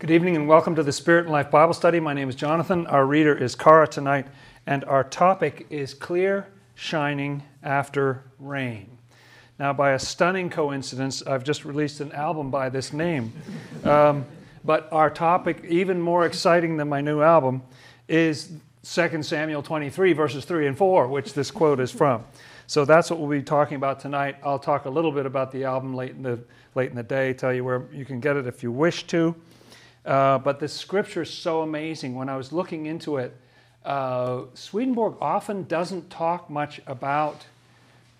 Good evening and welcome to the Spirit and Life Bible Study. My name is Jonathan. Our reader is Cara tonight, and our topic is clear shining after rain. Now, by a stunning coincidence, I've just released an album by this name. Um, but our topic, even more exciting than my new album, is 2 Samuel 23, verses 3 and 4, which this quote is from. So that's what we'll be talking about tonight. I'll talk a little bit about the album late in the, late in the day, tell you where you can get it if you wish to. Uh, but the scripture is so amazing. When I was looking into it, uh, Swedenborg often doesn't talk much about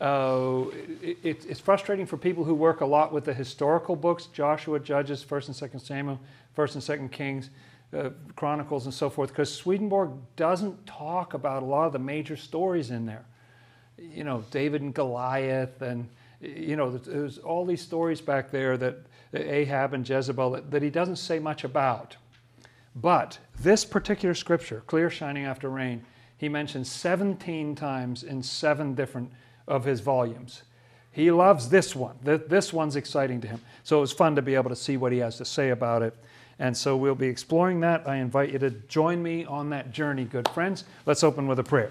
uh, it, it's frustrating for people who work a lot with the historical books Joshua, Judges, 1st and 2nd Samuel, 1st and 2nd Kings, uh, Chronicles, and so forth, because Swedenborg doesn't talk about a lot of the major stories in there. You know, David and Goliath, and, you know, there's all these stories back there that Ahab and Jezebel that, he doesn't say much about. But this particular scripture, clear shining after rain, he mentions 17 times in seven different of his volumes. He loves this one. This one's exciting to him. So it was fun to be able to see what he has to say about it. And so we'll be exploring that. I invite you to join me on that journey, good friends. Let's open with a prayer.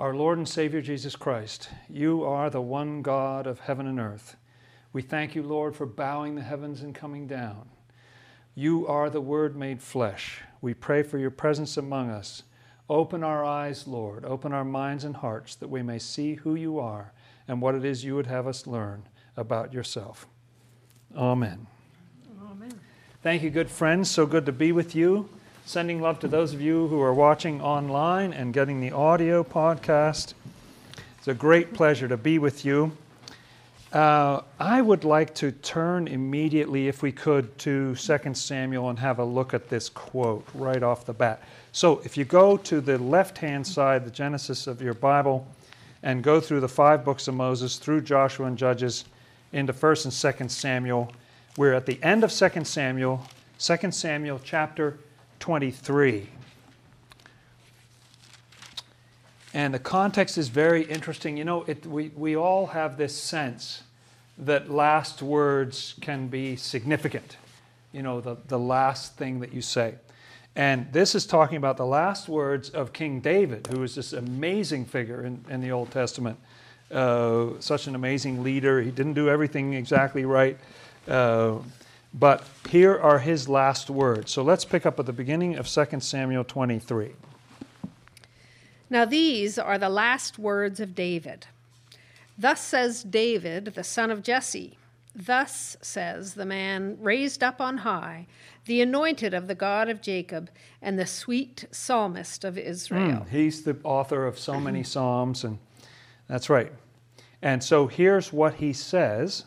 Our Lord and Savior Jesus Christ, you are the one God of heaven and earth. We thank you, Lord, for bowing the heavens and coming down. You are the Word made flesh. We pray for your presence among us. Open our eyes, Lord. Open our minds and hearts that we may see who you are and what it is you would have us learn about yourself. Amen. Amen. Thank you, good friends. So good to be with you. Sending love to those of you who are watching online and getting the audio podcast. It's a great pleasure to be with you. Uh, I would like to turn immediately, if we could, to 2 Samuel and have a look at this quote right off the bat. So, if you go to the left hand side, the Genesis of your Bible, and go through the five books of Moses, through Joshua and Judges, into 1st and 2nd Samuel, we're at the end of 2 Samuel, 2 Samuel chapter 23. And the context is very interesting. You know, it, we, we all have this sense that last words can be significant, you know, the, the last thing that you say. And this is talking about the last words of King David, who is this amazing figure in, in the Old Testament, uh, such an amazing leader. He didn't do everything exactly right. Uh, but here are his last words. So let's pick up at the beginning of 2 Samuel 23. Now, these are the last words of David. Thus says David, the son of Jesse. Thus says the man raised up on high, the anointed of the God of Jacob, and the sweet psalmist of Israel. Mm, he's the author of so many psalms, and that's right. And so here's what he says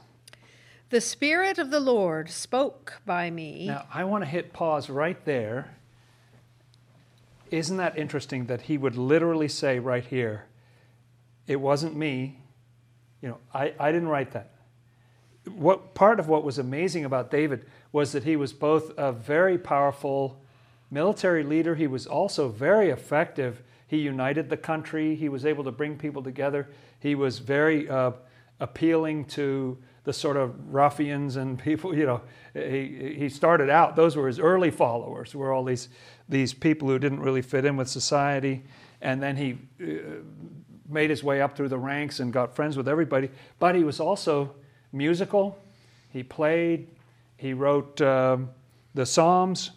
The Spirit of the Lord spoke by me. Now, I want to hit pause right there isn't that interesting that he would literally say right here, it wasn't me, you know, I, I didn't write that. What part of what was amazing about David was that he was both a very powerful military leader, he was also very effective. He united the country, he was able to bring people together, he was very uh, appealing to the sort of ruffians and people, you know, he, he started out, those were his early followers, were all these, these people who didn't really fit in with society. And then he uh, made his way up through the ranks and got friends with everybody. But he was also musical. He played, he wrote um, the Psalms,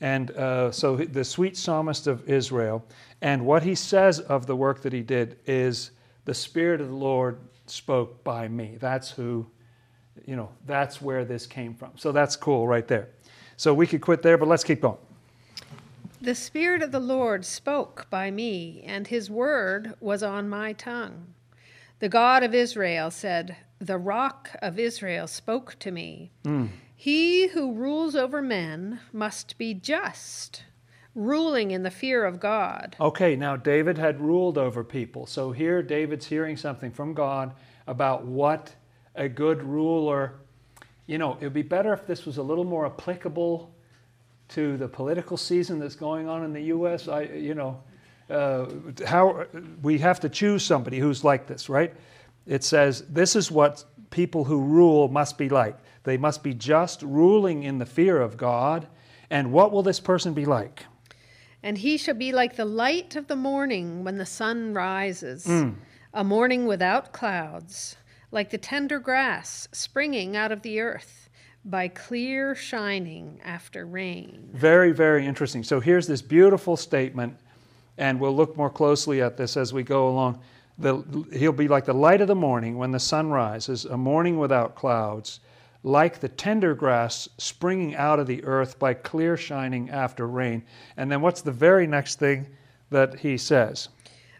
and uh, so the sweet psalmist of Israel. And what he says of the work that he did is, the Spirit of the Lord spoke by me. That's who you know, that's where this came from. So that's cool right there. So we could quit there, but let's keep going. The Spirit of the Lord spoke by me, and his word was on my tongue. The God of Israel said, The rock of Israel spoke to me. Mm. He who rules over men must be just, ruling in the fear of God. Okay, now David had ruled over people. So here David's hearing something from God about what a good rule, or, you know, it would be better if this was a little more applicable to the political season that's going on in the U.S. I, you know, uh, how we have to choose somebody who's like this, right? It says this is what people who rule must be like. They must be just, ruling in the fear of God. And what will this person be like? And he shall be like the light of the morning when the sun rises, a morning without clouds, like the tender grass springing out of the earth by clear shining after rain. Very, very interesting. So here's this beautiful statement, and we'll look more closely at this as we go along. The, he'll be like the light of the morning when the sun rises, a morning without clouds, like the tender grass springing out of the earth by clear shining after rain. And then what's the very next thing that he says?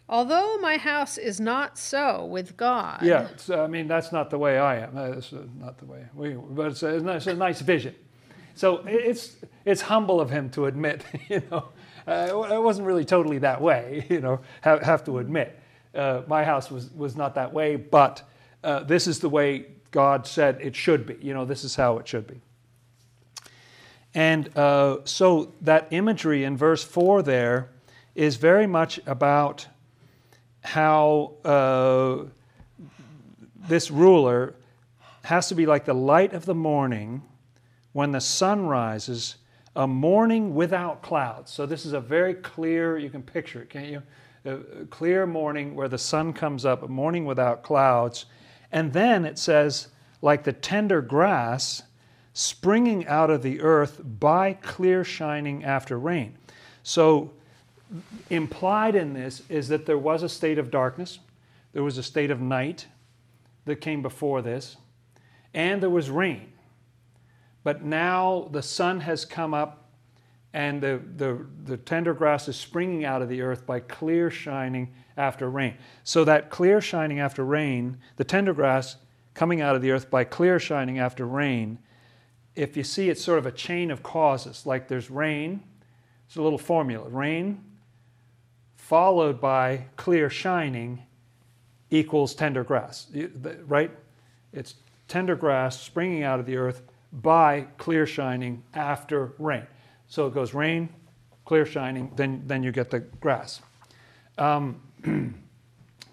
Although my house is not so with God. Yeah, I mean, that's not the way I am. That's uh, not the way we, but it's a, it's a nice vision. So it's, it's humble of him to admit, you know, uh, it wasn't really totally that way, you know, have, have to admit. Uh, my house was, was not that way, but uh, this is the way God said it should be. You know, this is how it should be. And uh, so that imagery in verse 4 there is very much about how uh, this ruler has to be like the light of the morning when the sun rises, a morning without clouds. So this is a very clear, you can picture it, can't you? A clear morning where the sun comes up, a morning without clouds. And then it says, like the tender grass springing out of the earth by clear shining after rain. So, implied in this is that there was a state of darkness, there was a state of night that came before this, and there was rain. But now the sun has come up and the, the, the tender grass is springing out of the earth by clear shining after rain. So, that clear shining after rain, the tender grass coming out of the earth by clear shining after rain, if you see it's sort of a chain of causes, like there's rain, it's a little formula rain followed by clear shining equals tender grass, right? It's tender grass springing out of the earth by clear shining after rain. So it goes rain, clear shining, then, then you get the grass. Um,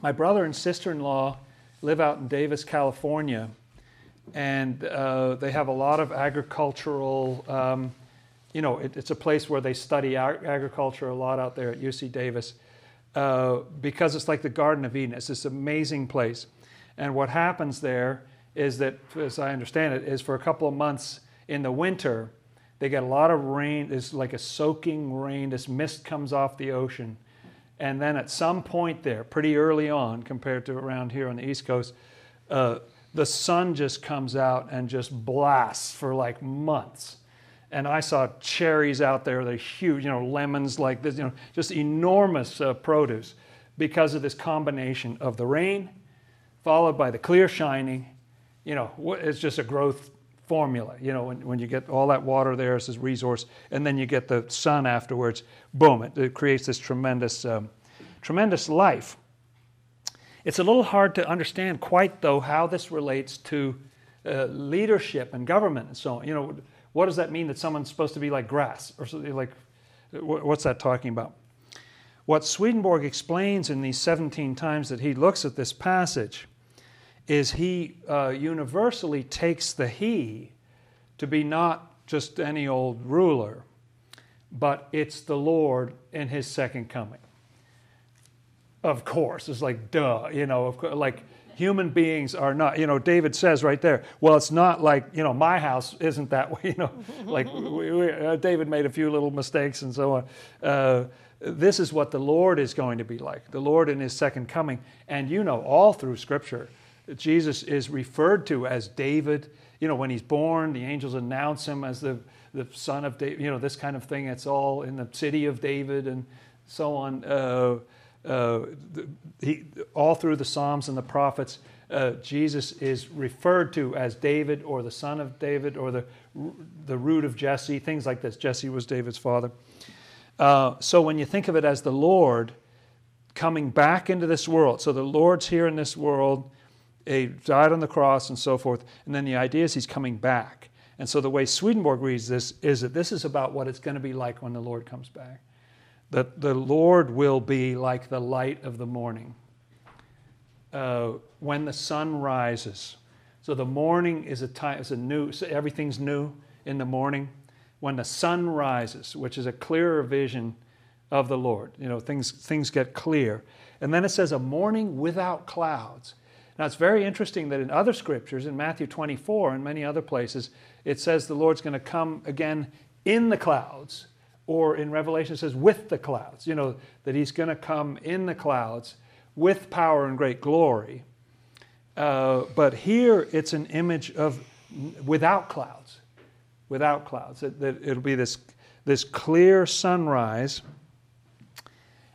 my brother and sister in law live out in Davis, California, and uh, they have a lot of agricultural. Um, you know, it, it's a place where they study ag- agriculture a lot out there at UC Davis uh, because it's like the Garden of Eden. It's this amazing place. And what happens there is that, as I understand it, is for a couple of months in the winter, they get a lot of rain. It's like a soaking rain. This mist comes off the ocean. And then at some point there, pretty early on compared to around here on the East Coast, uh, the sun just comes out and just blasts for like months and I saw cherries out there. They're huge, you know, lemons like this, you know, just enormous uh, produce because of this combination of the rain followed by the clear shining. You know, it's just a growth formula. You know, when, when you get all that water there as a resource, and then you get the sun afterwards, boom, it, it creates this tremendous, um, tremendous life. It's a little hard to understand quite, though, how this relates to uh, leadership and government and so on. You know, what does that mean that someone's supposed to be like grass or something like what's that talking about? What swedenborg explains in these 17 times that he looks at this passage is he uh, universally takes the he to be not just any old ruler but it's the lord in his second coming. Of course it's like duh you know of course, like human beings are not you know david says right there well it's not like you know my house isn't that way you know like we, we, uh, david made a few little mistakes and so on. Uh, this is what the lord is going to be like the lord in his second coming. And you know all through scripture jesus is referred to as david. You know when he's born the angels announce him as the, the son of david you know this kind of thing. It's all in the city of david and so on. Uh, he, all through the Psalms and the prophets, uh, Jesus is referred to as David or the son of David or the, the root of Jesse, things like this. Jesse was David's father. Uh, so when you think of it as the Lord coming back into this world, so the Lord's here in this world, he died on the cross and so forth, and then the idea is he's coming back. And so the way Swedenborg reads this is that this is about what it's going to be like when the Lord comes back. That the Lord will be like the light of the morning uh, when the sun rises. So the morning is a time, is a new, so everything's new in the morning. When the sun rises, which is a clearer vision of the Lord, you know, things, things get clear. And then it says a morning without clouds. Now it's very interesting that in other scriptures, in Matthew 24 and many other places, it says the Lord's going to come again in the clouds, or in Revelation it says with the clouds, you know, that he's going to come in the clouds with power and great glory. Uh, but here it's an image of without clouds, without clouds. That, that it'll be this, this clear sunrise.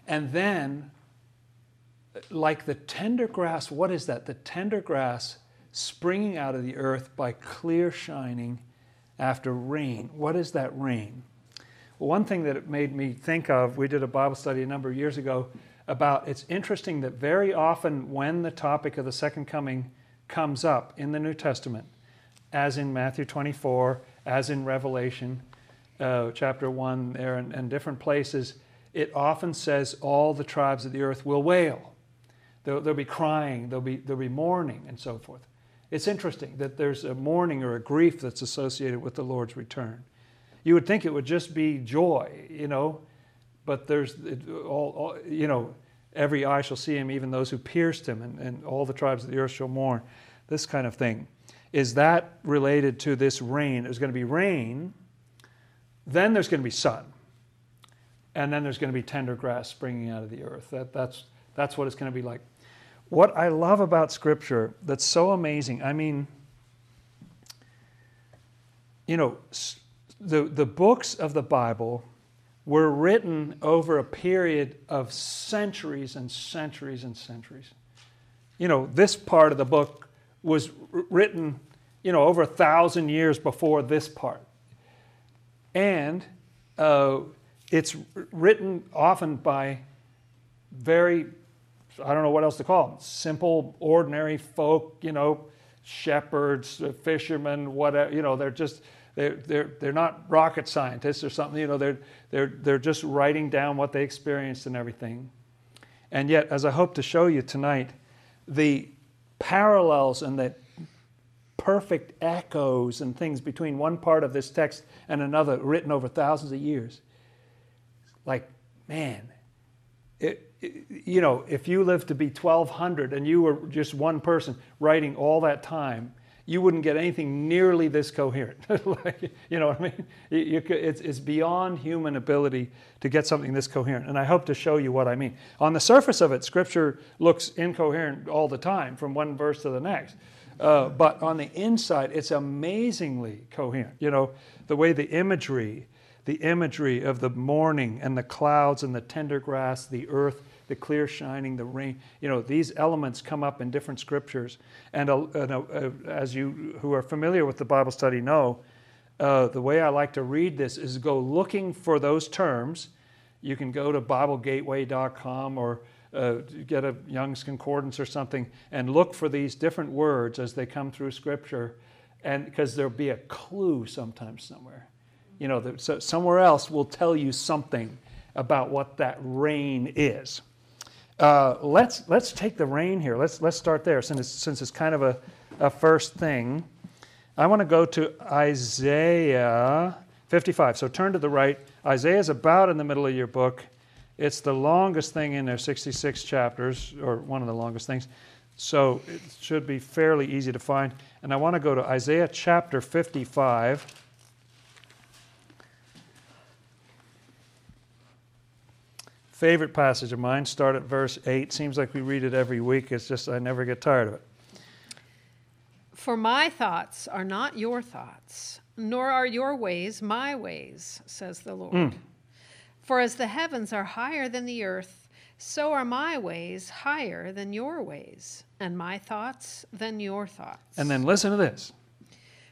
And then, like the tender grass, what is that? The tender grass springing out of the earth by clear shining after rain. What is that rain? One thing that it made me think of, we did a Bible study a number of years ago about it's interesting that very often when the topic of the second coming comes up in the New Testament, as in Matthew 24, as in Revelation uh, chapter 1, there and, and, different places, it often says all the tribes of the earth will wail. They'll, they'll be crying, they'll be, they'll be mourning, and so forth. It's interesting that there's a mourning or a grief that's associated with the Lord's return. You would think it would just be joy, you know, but there's all, all, you know, every eye shall see him, even those who pierced him, and, and all the tribes of the earth shall mourn. This kind of thing. Is that related to this rain? There's going to be rain, then there's going to be sun, and then there's going to be tender grass springing out of the earth. That, that's, that's what it's going to be like. What I love about Scripture that's so amazing, I mean, you know, the, the books of the Bible were written over a period of centuries and centuries and centuries. You know, this part of the book was written, you know, over a thousand years before this part. And uh, it's written often by very, I don't know what else to call them, simple, ordinary folk, you know, shepherds, fishermen, whatever, you know, they're just, they're, they're, they're not rocket scientists or something, you know, they're, they're, they're just writing down what they experienced and everything. And yet, as I hope to show you tonight, the parallels and the perfect echoes and things between one part of this text and another written over thousands of years. Like, man, it, it, you know, if you lived to be 1200 and you were just one person writing all that time, you wouldn't get anything nearly this coherent. like, you know what I mean? You, you it's, it's beyond human ability to get something this coherent. And I hope to show you what I mean. On the surface of it, Scripture looks incoherent all the time from one verse to the next. Uh, but on the inside, it's amazingly coherent. You know, the way the imagery, the imagery of the morning and the clouds and the tender grass, the earth, the clear shining, the rain. You know, these elements come up in different scriptures. And, uh, uh, as you who are familiar with the Bible study know, uh, the way I like to read this is go looking for those terms. You can go to BibleGateway.com or uh, get a Young's Concordance or something and look for these different words as they come through Scripture, and because there'll be a clue sometimes somewhere. You know, so somewhere else will tell you something about what that rain is. Uh, let's, let's take the rain here. Let's, let's start there since it's, since it's kind of a, a first thing. I want to go to Isaiah 55. So turn to the right. Isaiah is about in the middle of your book. It's the longest thing in there, 66 chapters, or one of the longest things. So it should be fairly easy to find. And I want to go to Isaiah chapter 55. Favorite passage of mine. Start at verse 8. Seems like we read it every week. It's just I never get tired of it. For my thoughts are not your thoughts, nor are your ways my ways, says the Lord. Mm. For as the heavens are higher than the earth, so are my ways higher than your ways, and my thoughts than your thoughts. And then listen to this.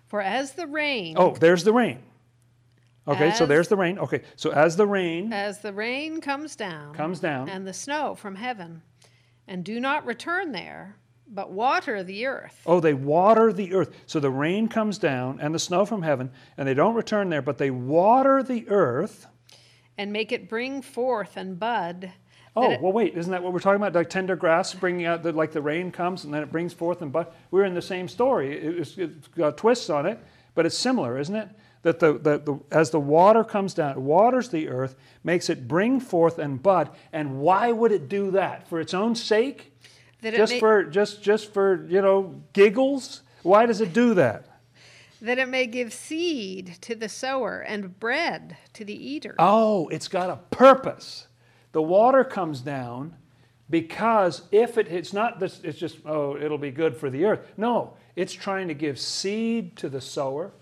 For as the rain. Oh, there's the rain. Okay, as, so there's the rain. Okay, so as the rain as the rain comes down comes down and the snow from heaven, and do not return there, but water the earth. Oh, they water the earth. So the rain comes down and the snow from heaven, and they don't return there, but they water the earth. And make it bring forth and bud. Oh, it, well, wait, isn't that what we're talking about? Like tender grass bringing out, the, like the rain comes and then it brings forth and bud. We're in the same story. It's, it's got twists on it, but it's similar, isn't it? That the, the, the, as the water comes down, it waters the earth, makes it bring forth and bud. And why would it do that? For its own sake? just may, for just just for you know giggles? Why does it do that? That it may give seed to the sower and bread to the eater. Oh, it's got a purpose. The water comes down because if it, it's not this, it's just oh it'll be good for the earth. No, it's trying to give seed to the sower.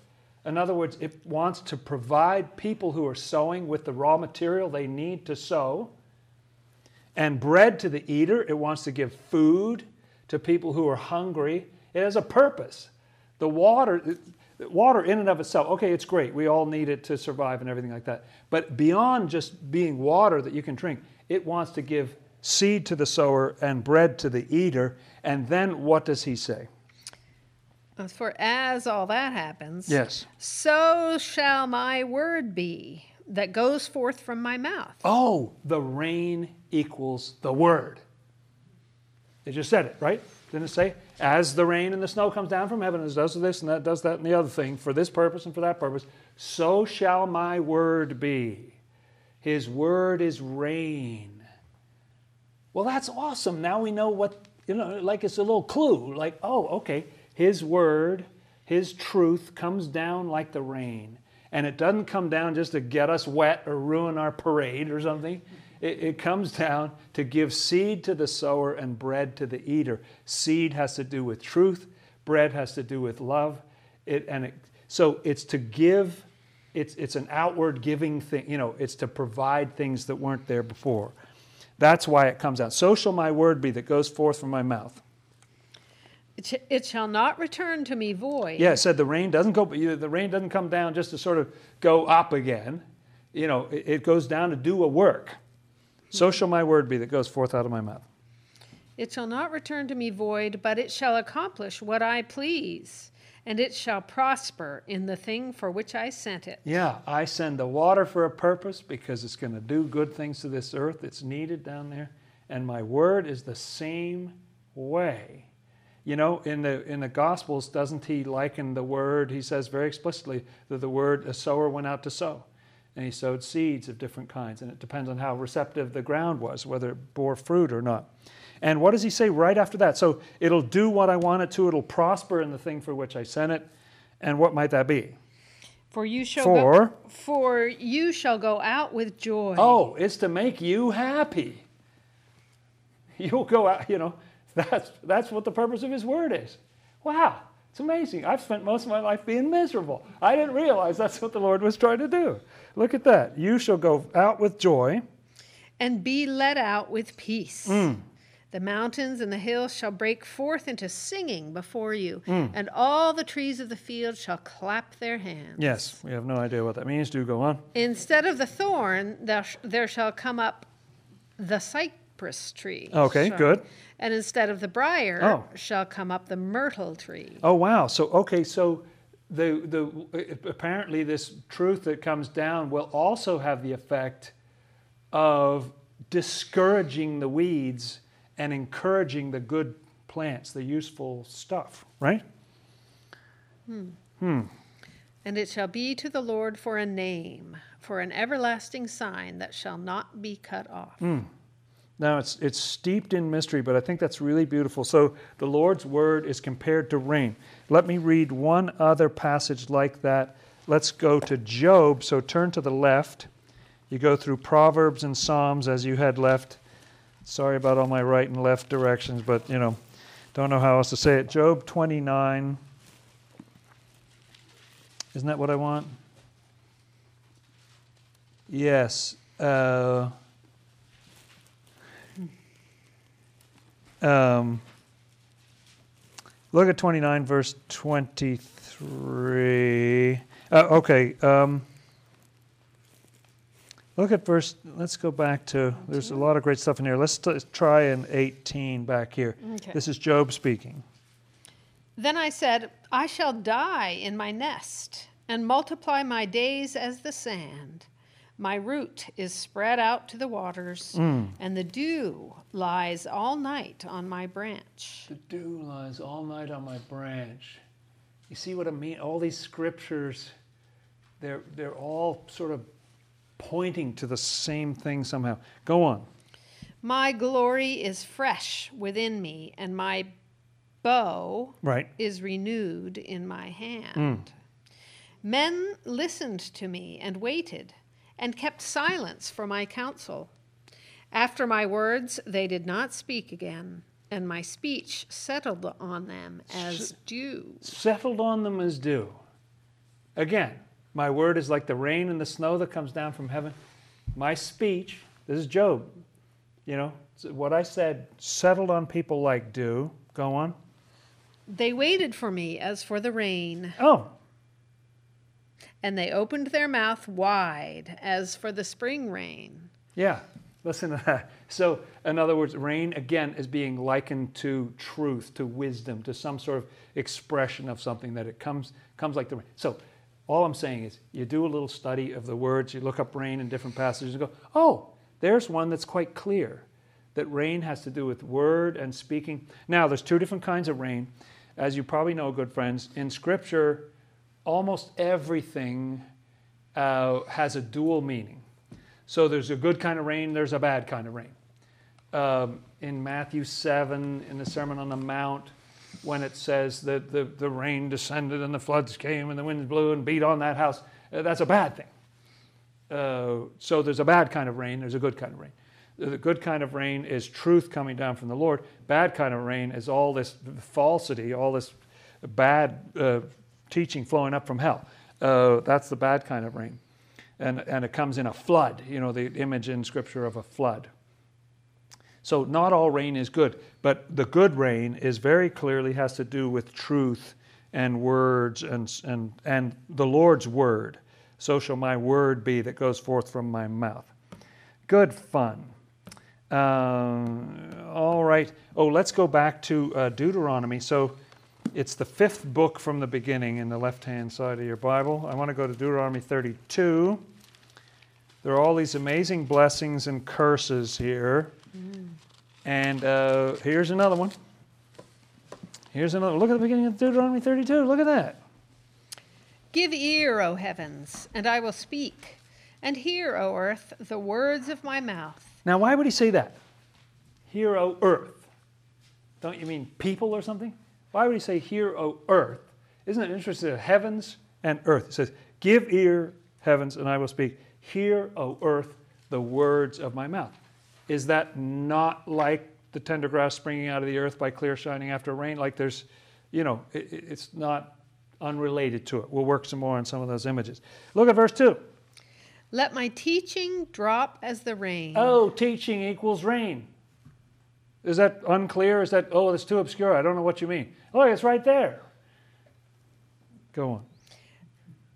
In other words, it wants to provide people who are sowing with the raw material they need to sow and bread to the eater. It wants to give food to people who are hungry. It has a purpose. The water, water in and of itself, okay, it's great. We all need it to survive and everything like that. But beyond just being water that you can drink, it wants to give seed to the sower and bread to the eater. And then what does he say? For as all that happens, yes, so shall my word be that goes forth from my mouth. Oh, the rain equals the word. They just said it, right? Didn't it say, as the rain and the snow comes down from heaven, and does this and that, does that and the other thing, for this purpose and for that purpose, so shall my word be. His word is rain. Well, that's awesome. Now we know what, you know, like it's a little clue. Like, oh, okay, his word, his truth comes down like the rain and it doesn't come down just to get us wet or ruin our parade or something. It, it, comes down to give seed to the sower and bread to the eater. Seed has to do with truth, bread has to do with love. It, and it, so it's to give, it's, it's an outward giving thing, you know, it's to provide things that weren't there before. That's why it comes out. So shall my word be that goes forth from my mouth. It shall not return to me void. Yeah, it said the rain doesn't go. The rain doesn't come down just to sort of go up again. You know, it, it goes down to do a work. So shall my word be that goes forth out of my mouth. It shall not return to me void, but it shall accomplish what I please, and it shall prosper in the thing for which I sent it. Yeah, I send the water for a purpose because it's going to do good things to this earth. It's needed down there. And my word is the same way. You know, in the in the Gospels, doesn't he liken the word? He says very explicitly that the word a sower went out to sow, and he sowed seeds of different kinds, and it depends on how receptive the ground was, whether it bore fruit or not. And what does he say right after that? So it'll do what I want it to. It'll prosper in the thing for which I sent it. And what might that be? For you shall for, go, for you shall go out with joy. Oh, it's to make you happy. You'll go out, you know, that's, that's what the purpose of His Word is. Wow, it's amazing. I've spent most of my life being miserable. I didn't realize that's what the Lord was trying to do. Look at that. You shall go out with joy. And be led out with peace. Mm. The mountains and the hills shall break forth into singing before you, mm. and all the trees of the field shall clap their hands. Yes, we have no idea what that means. Do go on. Instead of the thorn, there shall come up the cypress tree. Okay, good. And instead of the briar oh. shall come up the myrtle tree. Oh wow! So okay, so the the apparently this truth that comes down will also have the effect of discouraging the weeds and encouraging the good plants, the useful stuff, right? Hmm. Hmm. And it shall be to the Lord for a name, for an everlasting sign that shall not be cut off. Hmm. Now, it's, it's steeped in mystery, but I think that's really beautiful. So, the Lord's word is compared to rain. Let me read one other passage like that. Let's go to Job. So, turn to the left. You go through Proverbs and Psalms as you had left. Sorry about all my right and left directions, but, you know, don't know how else to say it. Job 29. Isn't that what I want? Yes. Uh, Um, look at 29, verse 23. Uh, okay. Um, Look at verse, let's go back to, there's a lot of great stuff in here. Let's t- try in 18 back here. Okay. This is Job speaking. Then I said, I shall die in my nest and multiply my days as the sand. My root is spread out to the waters, mm. and the dew lies all night on my branch. The dew lies all night on my branch. You see what I mean? All these scriptures, they're, they're all sort of pointing to the same thing somehow. Go on. My glory is fresh within me, and my bow Right. is renewed in my hand. Mm. Men listened to me and waited, and kept silence for my counsel. After my words, they did not speak again, and my speech settled on them as dew. Settled on them as dew. Again, my word is like the rain and the snow that comes down from heaven. My speech, this is Job, you know, what I said settled on people like dew. Go on. They waited for me as for the rain, Oh, and they opened their mouth wide as for the spring rain. Yeah, listen to that. So, in other words, rain again is being likened to truth, to wisdom, to some sort of expression of something that it comes comes like the rain. So, all I'm saying is, you do a little study of the words, you look up rain in different passages, and go, oh, there's one that's quite clear that rain has to do with word and speaking. Now, there's two different kinds of rain, as you probably know, good friends. In Scripture, almost everything uh, has a dual meaning. So there's a good kind of rain, there's a bad kind of rain. Um, in Matthew 7, in the Sermon on the Mount, when it says that the, the rain descended and the floods came and the winds blew and beat on that house, uh, that's a bad thing. Uh, so there's a bad kind of rain, there's a good kind of rain. The good kind of rain is truth coming down from the Lord. Bad kind of rain is all this falsity, all this bad uh, teaching flowing up from hell. Uh, that's the bad kind of rain. And, and it comes in a flood, you know, the image in Scripture of a flood. So not all rain is good, but the good rain is very clearly has to do with truth and words and, and, and the Lord's word. So shall my word be that goes forth from my mouth. Good fun. Um, all right. Oh, let's go back to uh, Deuteronomy. So it's the fifth book from the beginning in the left hand side of your Bible. I want to go to Deuteronomy 32. There are all these amazing blessings and curses here. And uh, here's another one. Here's another. Look at the beginning of Deuteronomy 32. Look at that. Give ear, O heavens, and I will speak, and hear, O earth, the words of my mouth. Now, why would he say that? Hear, O earth. Don't you mean people or something? Why would he say, Hear, O earth? Isn't it interesting? Heavens and earth. It says, Give ear, heavens, and I will speak. Hear, O earth, the words of my mouth. Is that not like the tender grass springing out of the earth by clear shining after rain? Like there's, you know, it, it- it's not unrelated to it. We'll work some more on some of those images. Look at verse 2. Let my teaching drop as the rain. Oh, teaching equals rain. Is that unclear? Is that, oh, that's too obscure? I don't know what you mean. Oh, it's right there. Go on.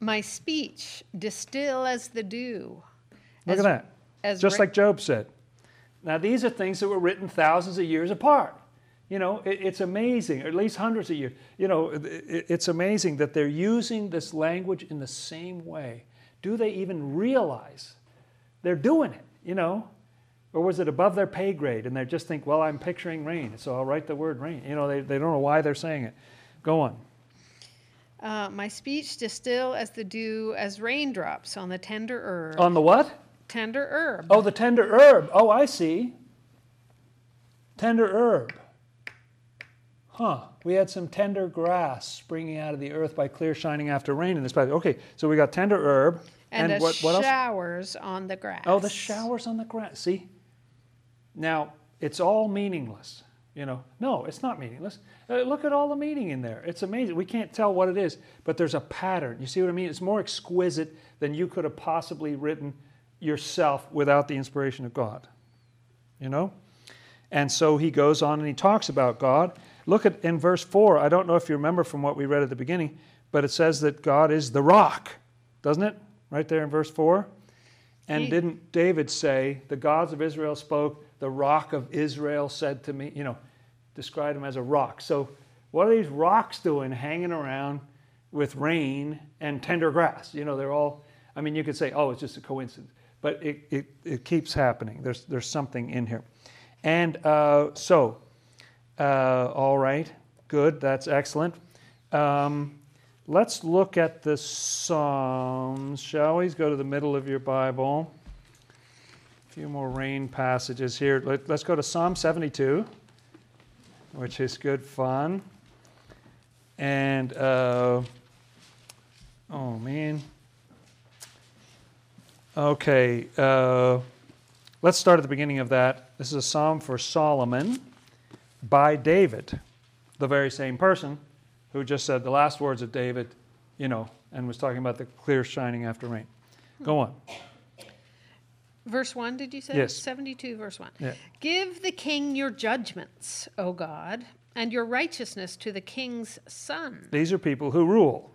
My speech distill as the dew. Look As- at that. as Just like Job said. Now, these are things that were written thousands of years apart. You know, it, it's amazing, or at least hundreds of years. You know, it, it- it's amazing that they're using this language in the same way. Do they even realize they're doing it? You know, or was it above their pay grade and they just think, well, I'm picturing rain, so I'll write the word rain. You know, they, they don't know why they're saying it. Go on. Uh, my speech distill as the dew, as raindrops on the tender herb. On the what? tender herb. Oh, the tender herb. Oh, I see. Tender herb. Huh. We had some tender grass springing out of the earth by clear shining after rain in this passage. Okay, so we got tender herb. and the what, what else? showers on the grass. Oh, the showers on the grass. See? Now, it's all meaningless. You know, no, it's not meaningless. Uh, look at all the meaning in there. It's amazing. We can't tell what it is, but there's a pattern. You see what I mean? It's more exquisite than you could have possibly written yourself without the inspiration of God. You know? And so he goes on and he talks about God. Look at in verse 4. I don't know if you remember from what we read at the beginning, but it says that God is the rock, doesn't it? Right there in verse 4. And He- didn't David say, the gods of Israel spoke, the rock of Israel said to me, you know, described him as a rock. So, what are these rocks doing hanging around with rain and tender grass? You know, they're all, I mean, you could say, oh, it's just a coincidence, but it, it, it keeps happening. There's, there's something in here. And uh, so, uh, all right, good, that's excellent. Um, let's look at the Psalms, shall we? Go to the middle of your Bible. Few more rain passages here. Let, us go to Psalm 72, which is good fun. And, uh, oh man. Okay, uh, let's start at the beginning of that. This is a psalm for Solomon by David, the very same person who just said the last words of David, you know, and was talking about the clear shining after rain. Go on. Verse 1, did you say? Yes. 72, verse 1. Yeah. Give the king your judgments, O God, and your righteousness to the king's son. These are people who rule.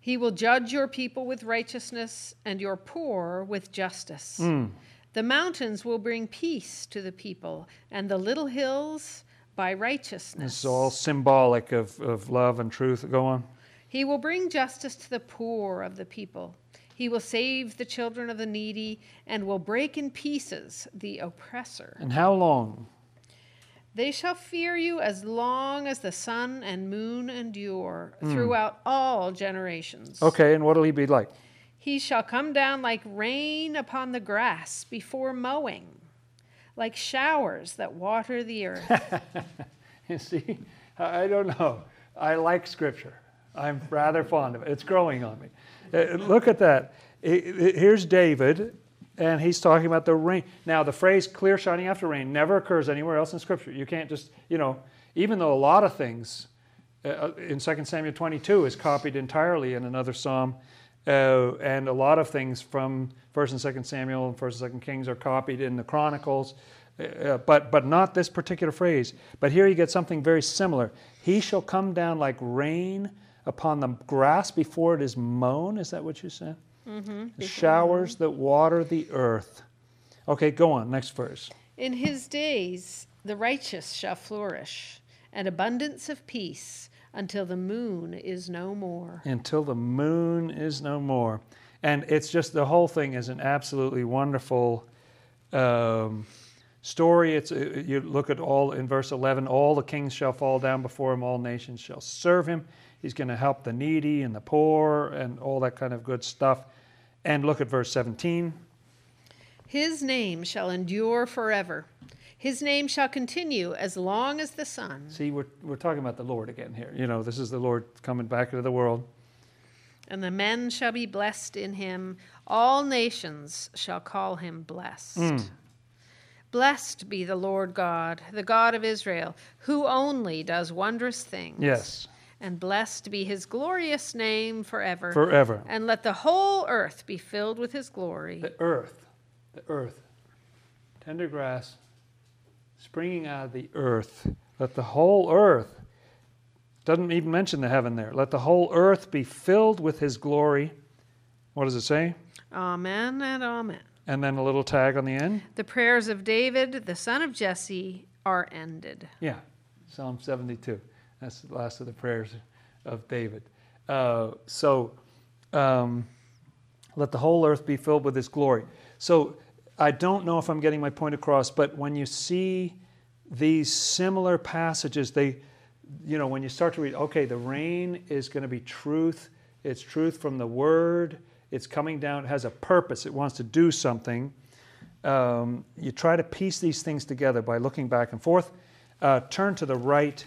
He will judge your people with righteousness and your poor with justice. Hmm. The mountains will bring peace to the people, and the little hills by righteousness. This is all symbolic of, of love and truth. Go on. He will bring justice to the poor of the people. He will save the children of the needy and will break in pieces the oppressor. And how long? They shall fear you as long as the sun and moon endure hmm. throughout all generations. Okay, and what'll he be like? He shall come down like rain upon the grass before mowing, like showers that water the earth. You see, I I don't know. I like Scripture. I'm rather fond of it. It's growing on me. Uh, Look at that. Here's David, and he's talking about the rain. Now, the phrase clear shining after rain never occurs anywhere else in Scripture. You can't just, you know, even though a lot of things uh, in 2 Samuel 22 is copied entirely in another psalm, uh, and a lot of things from 1st and 2nd Samuel and 1st and 2nd Kings are copied in the Chronicles, uh, but, but not this particular phrase. But here you get something very similar. He shall come down like rain upon the grass before it is mown. Is that what you said? Mm-hmm. The showers that water the earth. Okay, go on. Next verse. In his days the righteous shall flourish, and abundance of peace until the moon is no more. until the moon is no more. And it's just the whole thing is an absolutely wonderful um, story. It's uh, you look at all in verse 11. All the kings shall fall down before him. All nations shall serve him. He's going to help the needy and the poor and all that kind of good stuff. And look at verse 17. His name shall endure forever. His name shall continue as long as the sun, See, we're, we're talking about the Lord again here. You know, this is the Lord coming back into the world. and the men shall be blessed in him. All nations shall call him blessed. Hmm. Blessed be the Lord God, the God of Israel, who only does wondrous things. Yes, And blessed be his glorious name forever. forever. and let the whole earth be filled with his glory. The earth, the earth, tender grass springing out of the earth. Let the whole earth, doesn't even mention the heaven there. Let the whole earth be filled with his glory. What does it say? Amen and amen. And then a little tag on the end. The prayers of David, the son of Jesse, are ended. Yeah, Psalm 72. That's the last of the prayers of David. Uh, so, um, let the whole earth be filled with his glory. So, I don't know if I'm getting my point across, but when you see these similar passages, they, you know, when you start to read, okay, the rain is going to be truth. It's truth from the word. It's coming down. It has a purpose. It wants to do something. Um, you try to piece these things together by looking back and forth. Uh, turn to the right.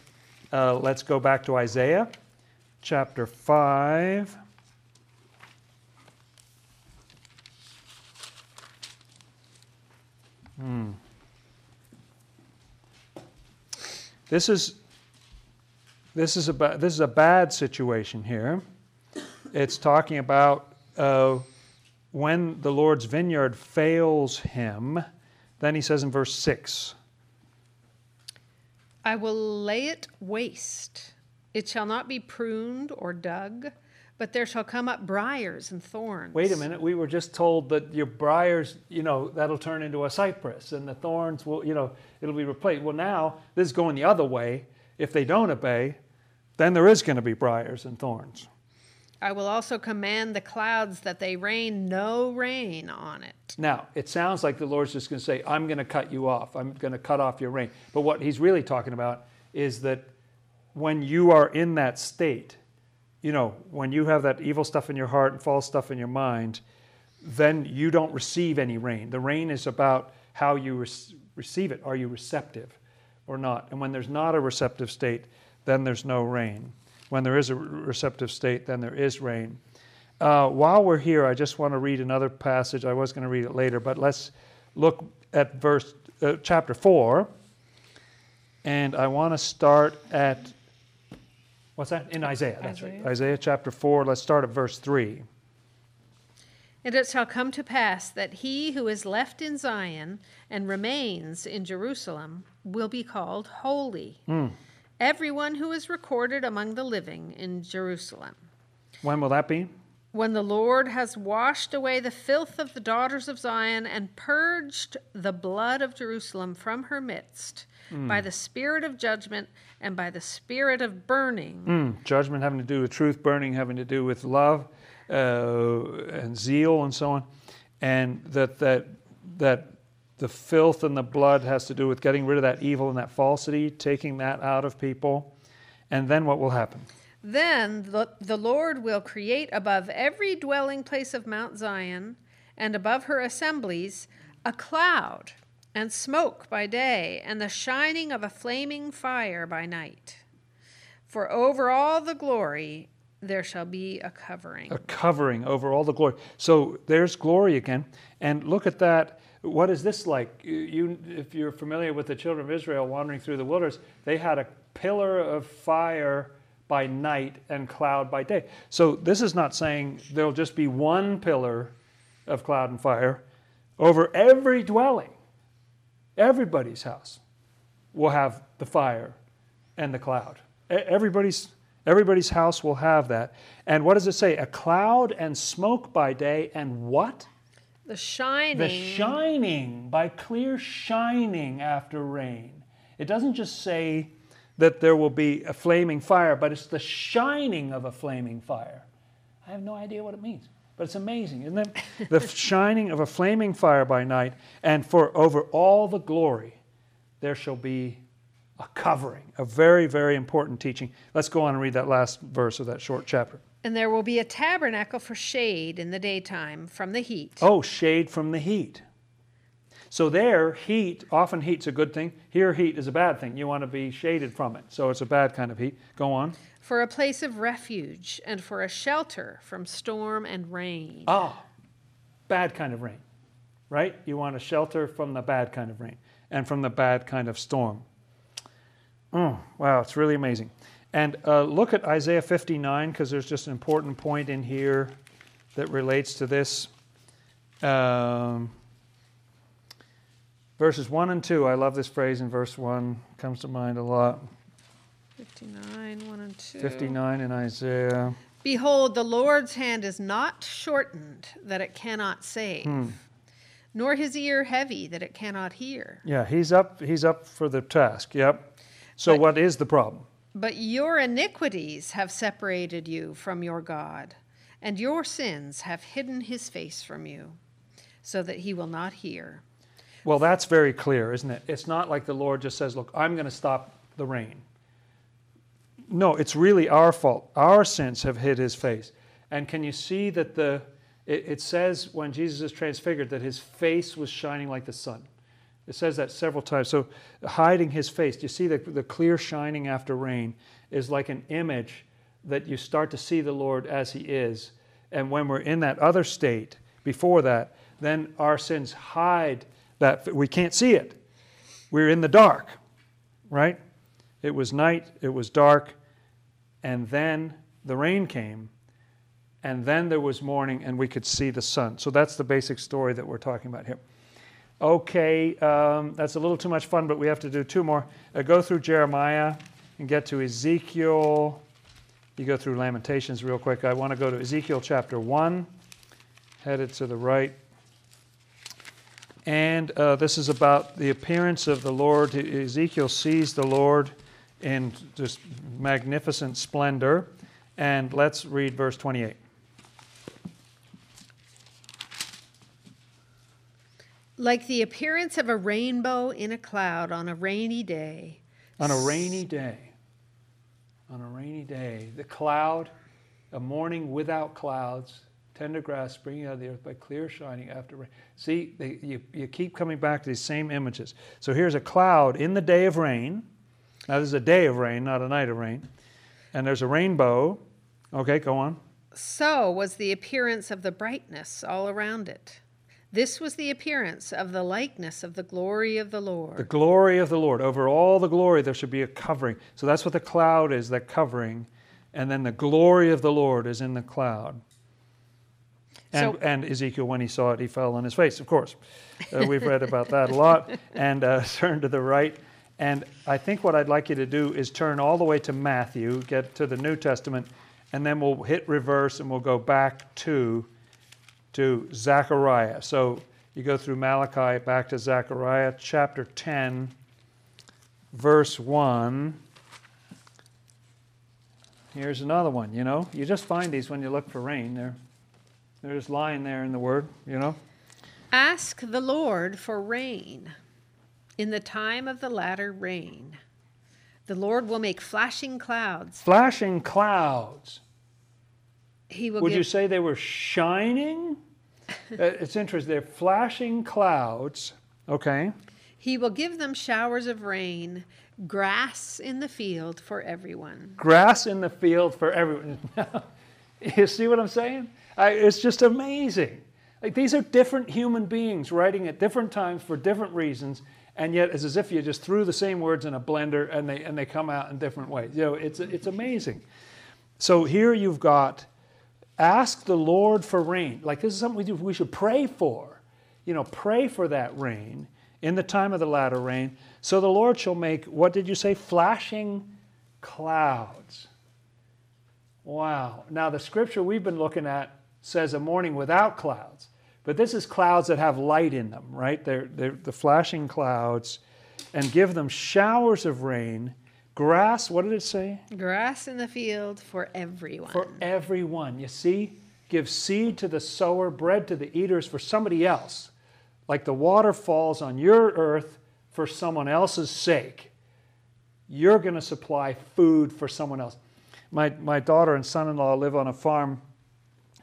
Uh, let's go back to Isaiah chapter 5. Hmm. This is this is a this is a bad situation here. It's talking about uh, when the Lord's vineyard fails him. Then he says in verse six, I will lay it waste. It shall not be pruned or dug, But there shall come up briars and thorns. Wait a minute, we were just told that your briars, you know, that'll turn into a cypress and the thorns will, you know, it'll be replaced. Well, now this is going the other way. If they don't obey, then there is going to be briars and thorns. I will also command the clouds that they rain no rain on it. Now, it sounds like the Lord's just going to say, I'm going to cut you off. I'm going to cut off your rain. But what he's really talking about is that when you are in that state, you know, when you have that evil stuff in your heart and false stuff in your mind, then you don't receive any rain. The rain is about how you re- receive it. Are you receptive or not? And when there's not a receptive state, then there's no rain. When there is a receptive state, then there is rain. Uh, while we're here, I just want to read another passage. I was going to read it later, but let's look at verse uh, chapter four, and I want to start at what's that in Isaiah? That's Isaiah. right, Isaiah chapter four. Let's start at verse three. And it shall come to pass that he who is left in Zion and remains in Jerusalem will be called holy. Everyone who is recorded among the living in Jerusalem. When will that be? When the Lord has washed away the filth of the daughters of Zion and purged the blood of Jerusalem from her midst by the spirit of judgment and by the spirit of burning. Mm, judgment having to do with truth, burning having to do with love uh, and zeal and so on, and that that that the filth and the blood has to do with getting rid of that evil and that falsity, taking that out of people, and then what will happen? Then the, the Lord will create above every dwelling place of Mount Zion and above her assemblies a cloud and smoke by day and the shining of a flaming fire by night. For over all the glory there shall be a covering. A covering over all the glory. So there's glory again, and look at that. What is this like? You- if you're familiar with the children of Israel wandering through the wilderness, they had a pillar of fire by night and cloud by day. So this is not saying there'll just be one pillar of cloud and fire over every dwelling. Everybody's house will have the fire and the cloud. Everybody's everybody's house will have that. And what does it say? A cloud and smoke by day and what? The shining. The shining by clear shining after rain. It doesn't just say that there will be a flaming fire, but it's the shining of a flaming fire. I have no idea what it means, but it's amazing, isn't it? the shining of a flaming fire by night, and for over all the glory there shall be a covering. A very, very important teaching. Let's go on and read that last verse of that short chapter. And there will be a tabernacle for shade in the daytime from the heat. Oh, shade from the heat. So there, heat, often heat's a good thing. Here, heat is a bad thing. You want to be shaded from it. So it's a bad kind of heat. Go on. For a place of refuge and for a shelter from storm and rain. Ah, bad kind of rain, right? You want a shelter from the bad kind of rain and from the bad kind of storm. Oh, wow, it's really amazing. And uh, look at Isaiah 59 because there's just an important point in here that relates to this. Um, verses 1 and 2, I love this phrase in verse 1, comes to mind a lot. 59, 1 and 2. 59 in Isaiah. Behold, the Lord's hand is not shortened that it cannot save, Hmm. nor his ear heavy that it cannot hear. Yeah, he's up, he's up for the task. Yep. So, But- what is the problem? But your iniquities have separated you from your God, and your sins have hidden his face from you, so that he will not hear. Well, that's very clear, isn't it? It's not like the Lord just says, Look, I'm going to stop the rain. No, it's really our fault. Our sins have hid his face. And can you see that the it, it says when Jesus is transfigured that his face was shining like the sun. It says that several times. So hiding his face, do you see the, the clear shining after rain is like an image that you start to see the Lord as he is. And when we're in that other state before that, then our sins hide that we can't see it. We're in the dark, right? It was night, it was dark, and then the rain came, and then there was morning, and we could see the sun. So that's the basic story that we're talking about here. Okay, um, that's a little too much fun, but we have to do two more. Uh, go through Jeremiah and get to Ezekiel you go through Lamentations real quick. I want to go to Ezekiel chapter 1, headed to the right. And uh, this is about the appearance of the Lord. Ezekiel sees the Lord in just magnificent splendor. And let's read verse 28. Like the appearance of a rainbow in a cloud on a rainy day. On a rainy day. On a rainy day. The cloud, a morning without clouds, tender grass springing out of the earth by clear shining after rain. See, they, you, you keep coming back to these same images. So here's a cloud in the day of rain. Now, this is a day of rain, not a night of rain. And there's a rainbow. Okay, go on. So was the appearance of the brightness all around it. This was the appearance of the likeness of the glory of the Lord. The glory of the Lord. Over all the glory, there should be a covering. So that's what the cloud is, that covering. And then the glory of the Lord is in the cloud. And, so, and Ezekiel, when he saw it, he fell on his face, of course. Uh, we've read about that a lot. And uh, turn to the right. And I think what I'd like you to do is turn all the way to Matthew, get to the New Testament, and then we'll hit reverse and we'll go back to to Zechariah. So you go through Malachi back to Zechariah chapter 10, verse 1. Here's another one, you know. You just find these when you look for rain. They're, they're just lying there in the Word, you know. Ask the Lord for rain in the time of the latter rain. The Lord will make flashing clouds. Flashing clouds. He will Would give... you say they were shining? Uh, it's interesting. They're flashing clouds. Okay. He will give them showers of rain, grass in the field for everyone. Grass in the field for everyone. you see what I'm saying? I, it's just amazing. Like these are different human beings writing at different times for different reasons, and yet it's as if you just threw the same words in a blender and they and they come out in different ways. You know, it's it's amazing. So here you've got Ask the Lord for rain. Like this is something we, do, we should pray for. You know, pray for that rain in the time of the latter rain. So the Lord shall make, what did you say? Flashing clouds. Wow. Now, the scripture we've been looking at says a morning without clouds. But this is clouds that have light in them, right? They're, they're the flashing clouds, and give them showers of rain Grass, what did it say? Grass in the field for everyone. For everyone. You see? Give seed to the sower, bread to the eaters for somebody else. Like the water falls on your earth for someone else's sake. You're going to supply food for someone else. My, my daughter and son in law live on a farm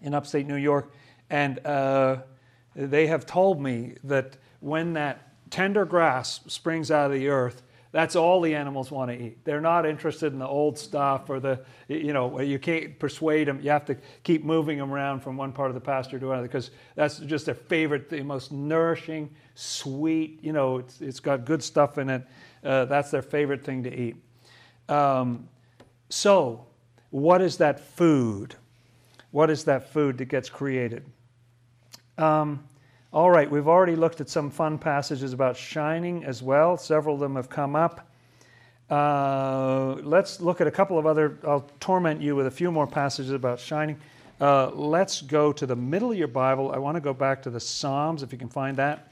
in upstate New York, and uh, they have told me that when that tender grass springs out of the earth, that's all the animals want to eat. They're not interested in the old stuff or the, you know, you can't persuade them. You have to keep moving them around from one part of the pasture to another because that's just their favorite, the most nourishing, sweet, you know, it's, it's got good stuff in it. Uh, that's their favorite thing to eat. Um, so, what is that food? What is that food that gets created? Um, all right, we've already looked at some fun passages about shining as well. Several of them have come up. Uh, let's look at a couple of other. I'll torment you with a few more passages about shining. Uh, let's go to the middle of your Bible. I want to go back to the Psalms, if you can find that,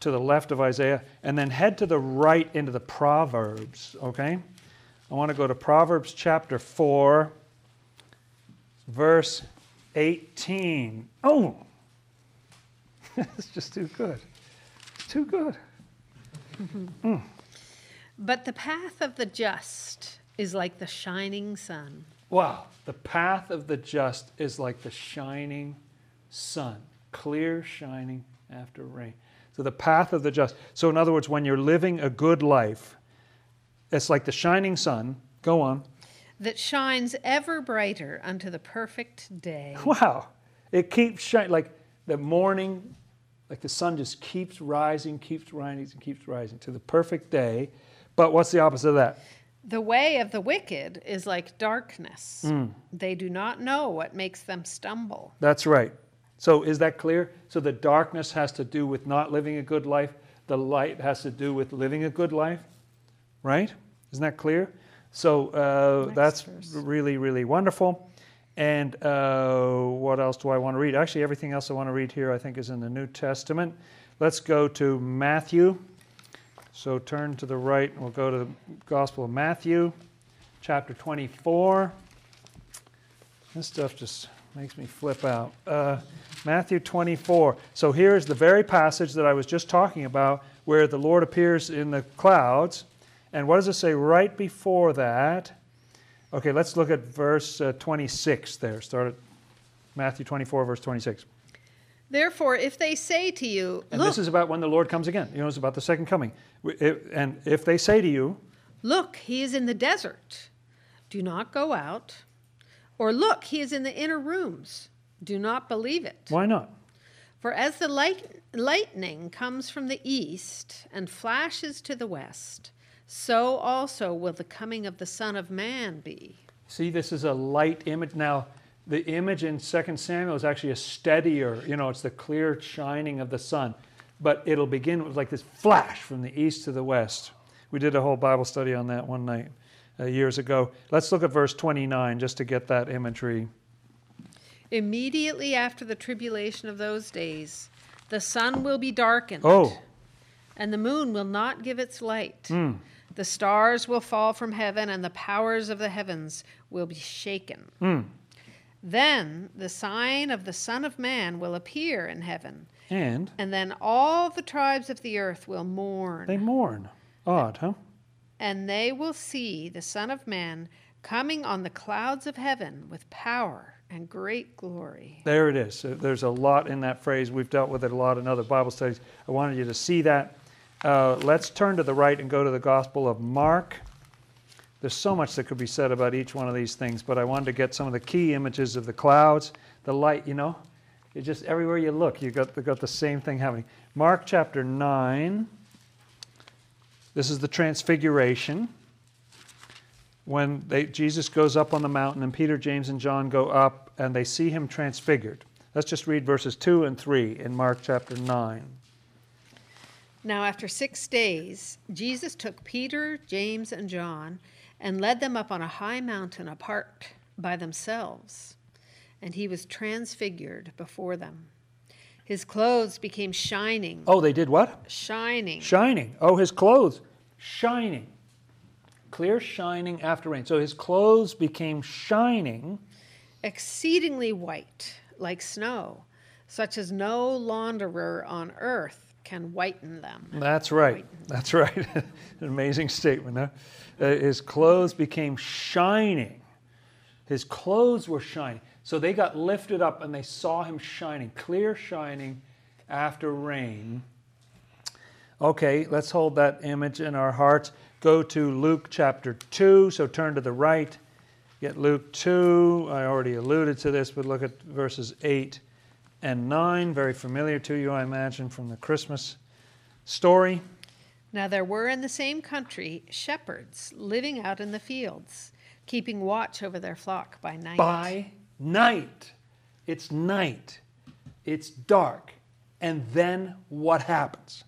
to the left of Isaiah, and then head to the right into the Proverbs, okay? I want to go to Proverbs chapter 4, verse 18. Oh, it's just too good. It's too good. Mm. But the path of the just is like the shining sun. Wow. The path of the just is like the shining sun, clear shining after rain. So the path of the just. So, in other words, when you're living a good life, it's like the shining sun. Go on. That shines ever brighter unto the perfect day. Wow. It keeps shining. Like the morning like the sun just keeps rising, keeps rising, and keeps rising to the perfect day. But what's the opposite of that? The way of the wicked is like darkness. Mm. They do not know what makes them stumble. That's right. So is that clear? So the darkness has to do with not living a good life, the light has to do with living a good life, right? Isn't that clear? So uh, that's verse. really, really wonderful. And uh, what else do I want to read? Actually, everything else I want to read here, I think, is in the New Testament. Let's go to Matthew. So turn to the right, and we'll go to the Gospel of Matthew, chapter 24. This stuff just makes me flip out. Uh, Matthew 24. So here's the very passage that I was just talking about where the Lord appears in the clouds. And what does it say right before that? Okay, let's look at verse uh, 26 there. Start at Matthew 24, verse 26. Therefore, if they say to you, And Look, this is about when the Lord comes again. You know, it's about the second coming. If- And if they say to you, Look, he is in the desert. Do not go out. Or look, he is in the inner rooms. Do not believe it. why not? For as the light, lightning comes from the east and flashes to the west, so also will the coming of the Son of Man be. See, this is a light image. Now, the image in 2 Samuel is actually a steadier, you know, it's the clear shining of the sun. But it'll begin with like this flash from the east to the west. We did a whole Bible study on that one night uh, years ago. Let's look at verse 29 just to get that imagery. Immediately after the tribulation of those days, the sun will be darkened, Oh, and the moon will not give its light. hmm. The stars will fall from heaven, and the powers of the heavens will be shaken. Hmm. Then the sign of the Son of Man will appear in heaven, and and then all the tribes of the earth will mourn, they mourn. Odd, huh? and they will see the Son of Man coming on the clouds of heaven with power and great glory. There it is. There's a lot in that phrase. We've dealt with it a lot in other Bible studies. I wanted you to see that. Uh, let's turn to the right and go to the Gospel of Mark. There's so much that could be said about each one of these things, but I wanted to get some of the key images of the clouds, the light, you know. It just everywhere you look, you got, got the same thing happening. Mark chapter 9. This is the transfiguration. When they, Jesus goes up on the mountain and Peter, James, and John go up and they see him transfigured. Let's just read verses 2 and 3 in Mark chapter 9. Now, after six days, Jesus took Peter, James, and John and led them up on a high mountain apart by themselves. And he was transfigured before them. His clothes became shining, Oh, they did what? shining, Shining. Oh, his clothes. Shining. Clear shining after rain. So his clothes became shining. exceedingly white, like snow, such as no launderer on earth can whiten them. That's right. That's right. An amazing statement, huh? Uh, his clothes became shining. His clothes were shining. So they got lifted up and they saw him shining, clear shining after rain. Okay, let's hold that image in our hearts. Go to Luke chapter 2. So turn to the right. Get Luke 2. I already alluded to this, but look at verses 8 and 9. Very familiar to you, I imagine, from the Christmas story. Now there were in the same country shepherds living out in the fields, keeping watch over their flock by night. By night. It's night. It's dark. And then what happens?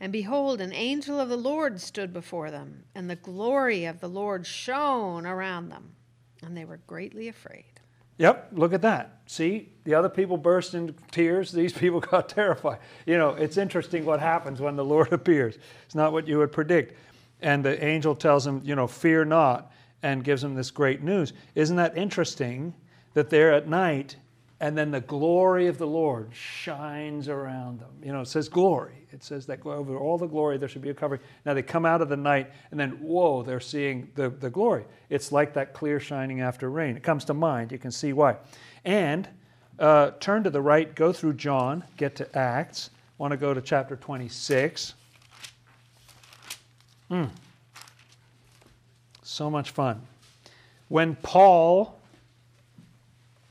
And behold, an angel of the Lord stood before them, and the glory of the Lord shone around them, and they were greatly afraid. Yep, look at that. See, the other people burst into tears. These people got terrified. You know, it's interesting what happens when the Lord appears. It's not what you would predict. And the angel tells them, you know, fear not, and gives them this great news. Isn't that interesting that they're at night and then the glory of the Lord shines around them? You know, it says glory. It says that over all the glory there should be a covering. Now they come out of the night and then, whoa, they're seeing the, the glory. It's like that clear shining after rain. It comes to mind. You can see why. And uh, turn to the right, go through John, get to Acts. Want to go to chapter 26. Hmm. So much fun. When Paul,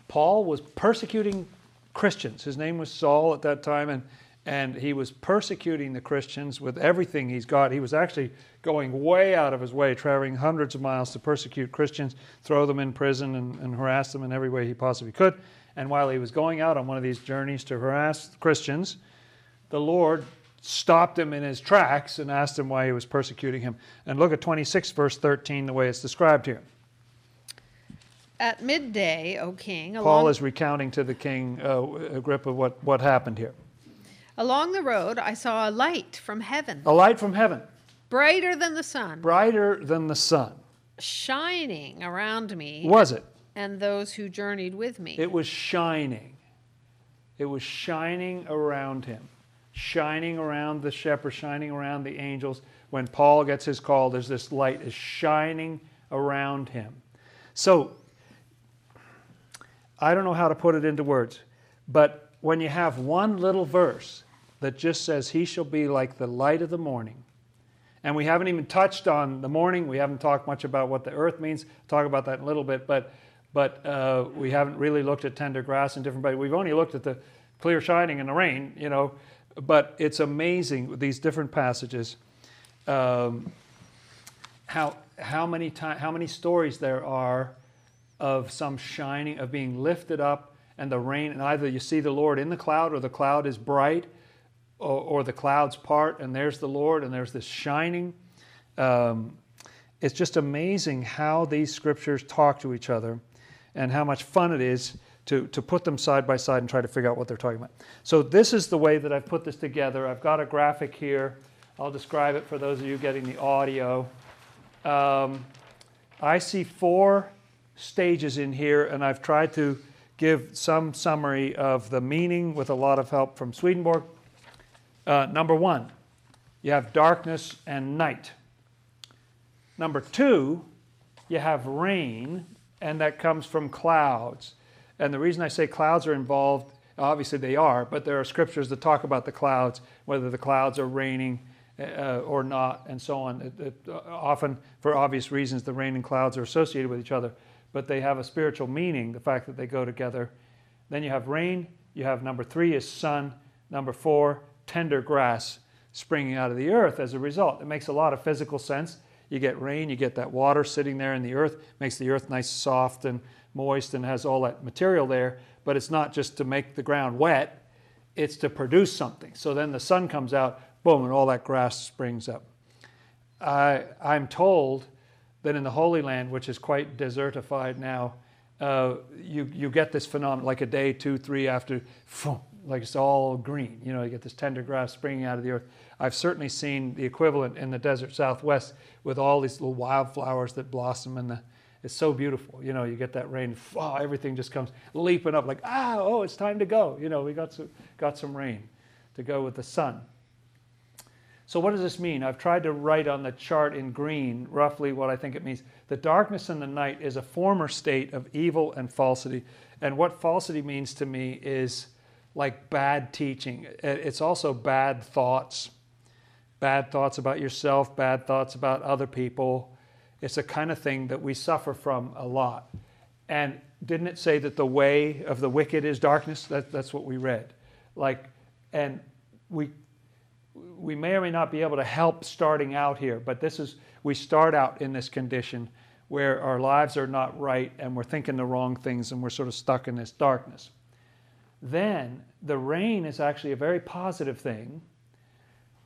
Paul was persecuting Christians. His name was Saul at that time, and, and he was persecuting the Christians with everything he's got. He was actually going way out of his way, traveling hundreds of miles to persecute Christians, throw them in prison, and, and harass them in every way he possibly could. And while he was going out on one of these journeys to harass Christians, the Lord stopped him in his tracks and asked him why he was persecuting him. And look at 26, verse 13, the way it's described here. At midday, O king, Paul is recounting to the king uh, Agrippa what, what happened here. Along the road I saw a light from heaven, A light from heaven, brighter than the sun, brighter than the sun. shining around me Was it? and those who journeyed with me. It was shining. It was shining around him, shining around the shepherd, shining around the angels. When Paul gets his call, there's this light is shining around him. So, I don't know how to put it into words, but when you have one little verse that just says, He shall be like the light of the morning, and we haven't even touched on the morning, we haven't talked much about what the earth means, talk about that in a little bit, but, but uh, we haven't really looked at tender grass and different, but we've only looked at the clear shining and the rain, you know, but it's amazing these different passages. Um, how how many time, how many stories there are of some shining of being lifted up and the rain and either you see the Lord in the cloud or the cloud is bright or, or the clouds part and there's the Lord and there's this shining. Um, it's just amazing how these scriptures talk to each other and how much fun it is to, to put them side by side and try to figure out what they're talking about. So, this is the way that I've put this together. I've got a graphic here. I'll describe it for those of you getting the audio. Um, I see four stages in here, and I've tried to give some summary of the meaning with a lot of help from Swedenborg. Uh, number one, you have darkness and night. Number two, you have rain, and that comes from clouds. And the reason I say clouds are involved, obviously they are, but there are scriptures that talk about the clouds, whether the clouds are raining uh, or not, and so on. It, it, uh, often, for obvious reasons, the rain and clouds are associated with each other, but they have a spiritual meaning, the fact that they go together. Then you have rain, you have number three is sun, number four, tender grass springing out of the earth as a result. It makes a lot of physical sense. You get rain, you get that water sitting there in the earth, makes the earth nice, soft, and moist, and has all that material there. But it's not just to make the ground wet, it's to produce something. So then the sun comes out, boom, and all that grass springs up. I, I'm told that in the Holy Land, which is quite desertified now, uh, you, you get this phenomenon like a day, two, three after, like it's all green. You know, you get this tender grass springing out of the earth. I've certainly seen the equivalent in the desert southwest with all these little wildflowers that blossom and. It's so beautiful. You know, you get that rain, everything just comes leaping up like, ah, oh, it's time to go. You know, we got some, got some rain to go with the sun. So, what does this mean? I've tried to write on the chart in green roughly what I think it means. The darkness in the night is a former state of evil and falsity. And what falsity means to me is like bad teaching, uh, it's also bad thoughts. Bad thoughts about yourself, bad thoughts about other people. It's a kind of thing that we suffer from a lot. And didn't it say that the way of the wicked is darkness? That, that's what we read. Like, and we we may or may not be able to help starting out here, but this is, we start out in this condition where our lives are not right and we're thinking the wrong things and we're sort of stuck in this darkness. Then the rain is actually a very positive thing.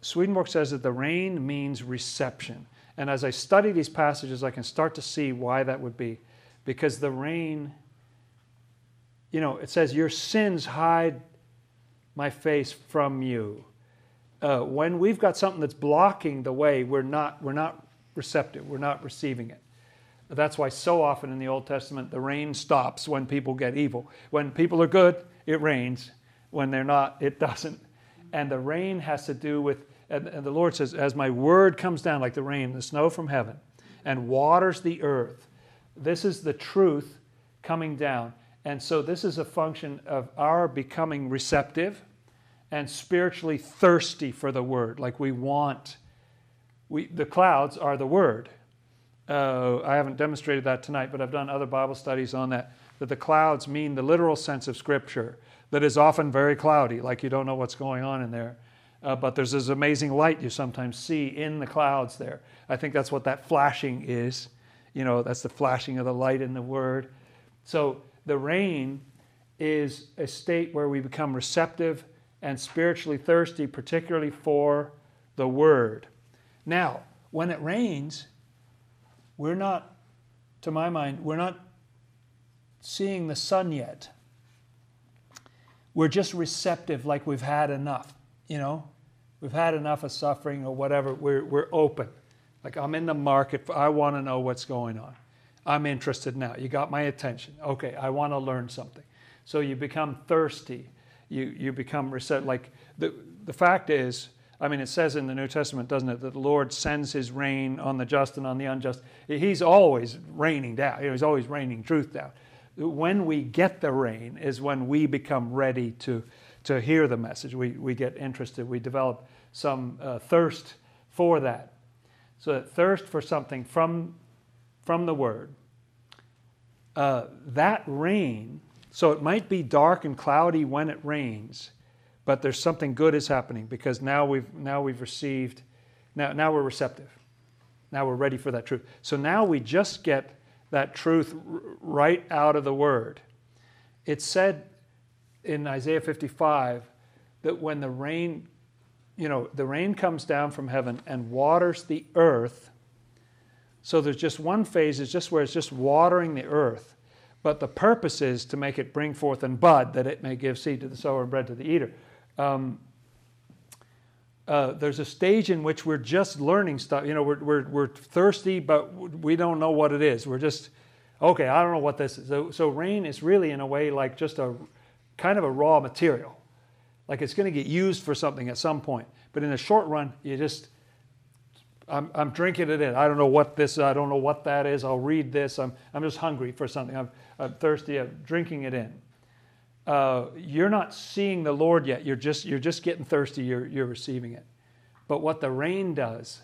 Swedenborg says that the rain means reception. And as I study these passages, I can start to see why that would be. Because the rain, you know, it says, Your sins hide my face from you uh, when we've got something that's blocking the way, we're not, we're not receptive, we're not receiving it. That's why so often in the Old Testament the rain stops when people get evil. When people are good, it rains. When they're not, it doesn't. And the rain has to do with, and, the Lord says, as my word comes down like the rain, the snow from heaven, and waters the earth, this is the truth coming down. And so this is a function of our becoming receptive and spiritually thirsty for the word. Like we want, we, the clouds are the word. Uh, I haven't demonstrated that tonight, but I've done other Bible studies on that. That the clouds mean the literal sense of Scripture, that is often very cloudy, like you don't know what's going on in there. Uh, but there's this amazing light you sometimes see in the clouds there. I think that's what that flashing is. You know, that's the flashing of the light in the Word. So the rain is a state where we become receptive and spiritually thirsty, particularly for the Word. Now, when it rains, we're not, to my mind, we're not seeing the sun yet. We're just receptive, like we've had enough, you know? We've had enough of suffering or whatever. We're, we're open. Like, I'm in the market. I want to know what's going on. I'm interested now. You got my attention. Okay, I want to learn something. So you become thirsty. You, you become receptive. Like, the, the fact is, I mean, it says in the New Testament, doesn't it, that the Lord sends his rain on the just and on the unjust. He's always raining down. He's always raining truth down. When we get the rain is when we become ready to, to hear the message. We, we get interested. We develop some uh, thirst for that. So that thirst for something from, from the Word. Uh, that rain, so it might be dark and cloudy when it rains, but there's something good is happening because now we've now we've received now now we're receptive now we're ready for that truth so now we just get that truth right out of the word. It said in isaiah 55 that when the rain you know the rain comes down from heaven and waters the earth so there's just one phase is just where it's just watering the earth. But the purpose is to make it bring forth and bud that it may give seed to the sower and bread to the eater. Um, uh, there's a stage in which we're just learning stuff. You know, we're, we're, we're thirsty, but we don't know what it is. We're just, okay, I don't know what this is. So, so rain is really, in a way, like just a kind of a raw material. Like it's going to get used for something at some point. But in the short run, you just, I'm, I'm drinking it in. I don't know what this, I don't know what that is. I'll read this. I'm, I'm just hungry for something. I'm, I'm thirsty. I'm drinking it in uh, you're not seeing the Lord yet. You're just, you're just getting thirsty. You're, you're receiving it. But what the rain does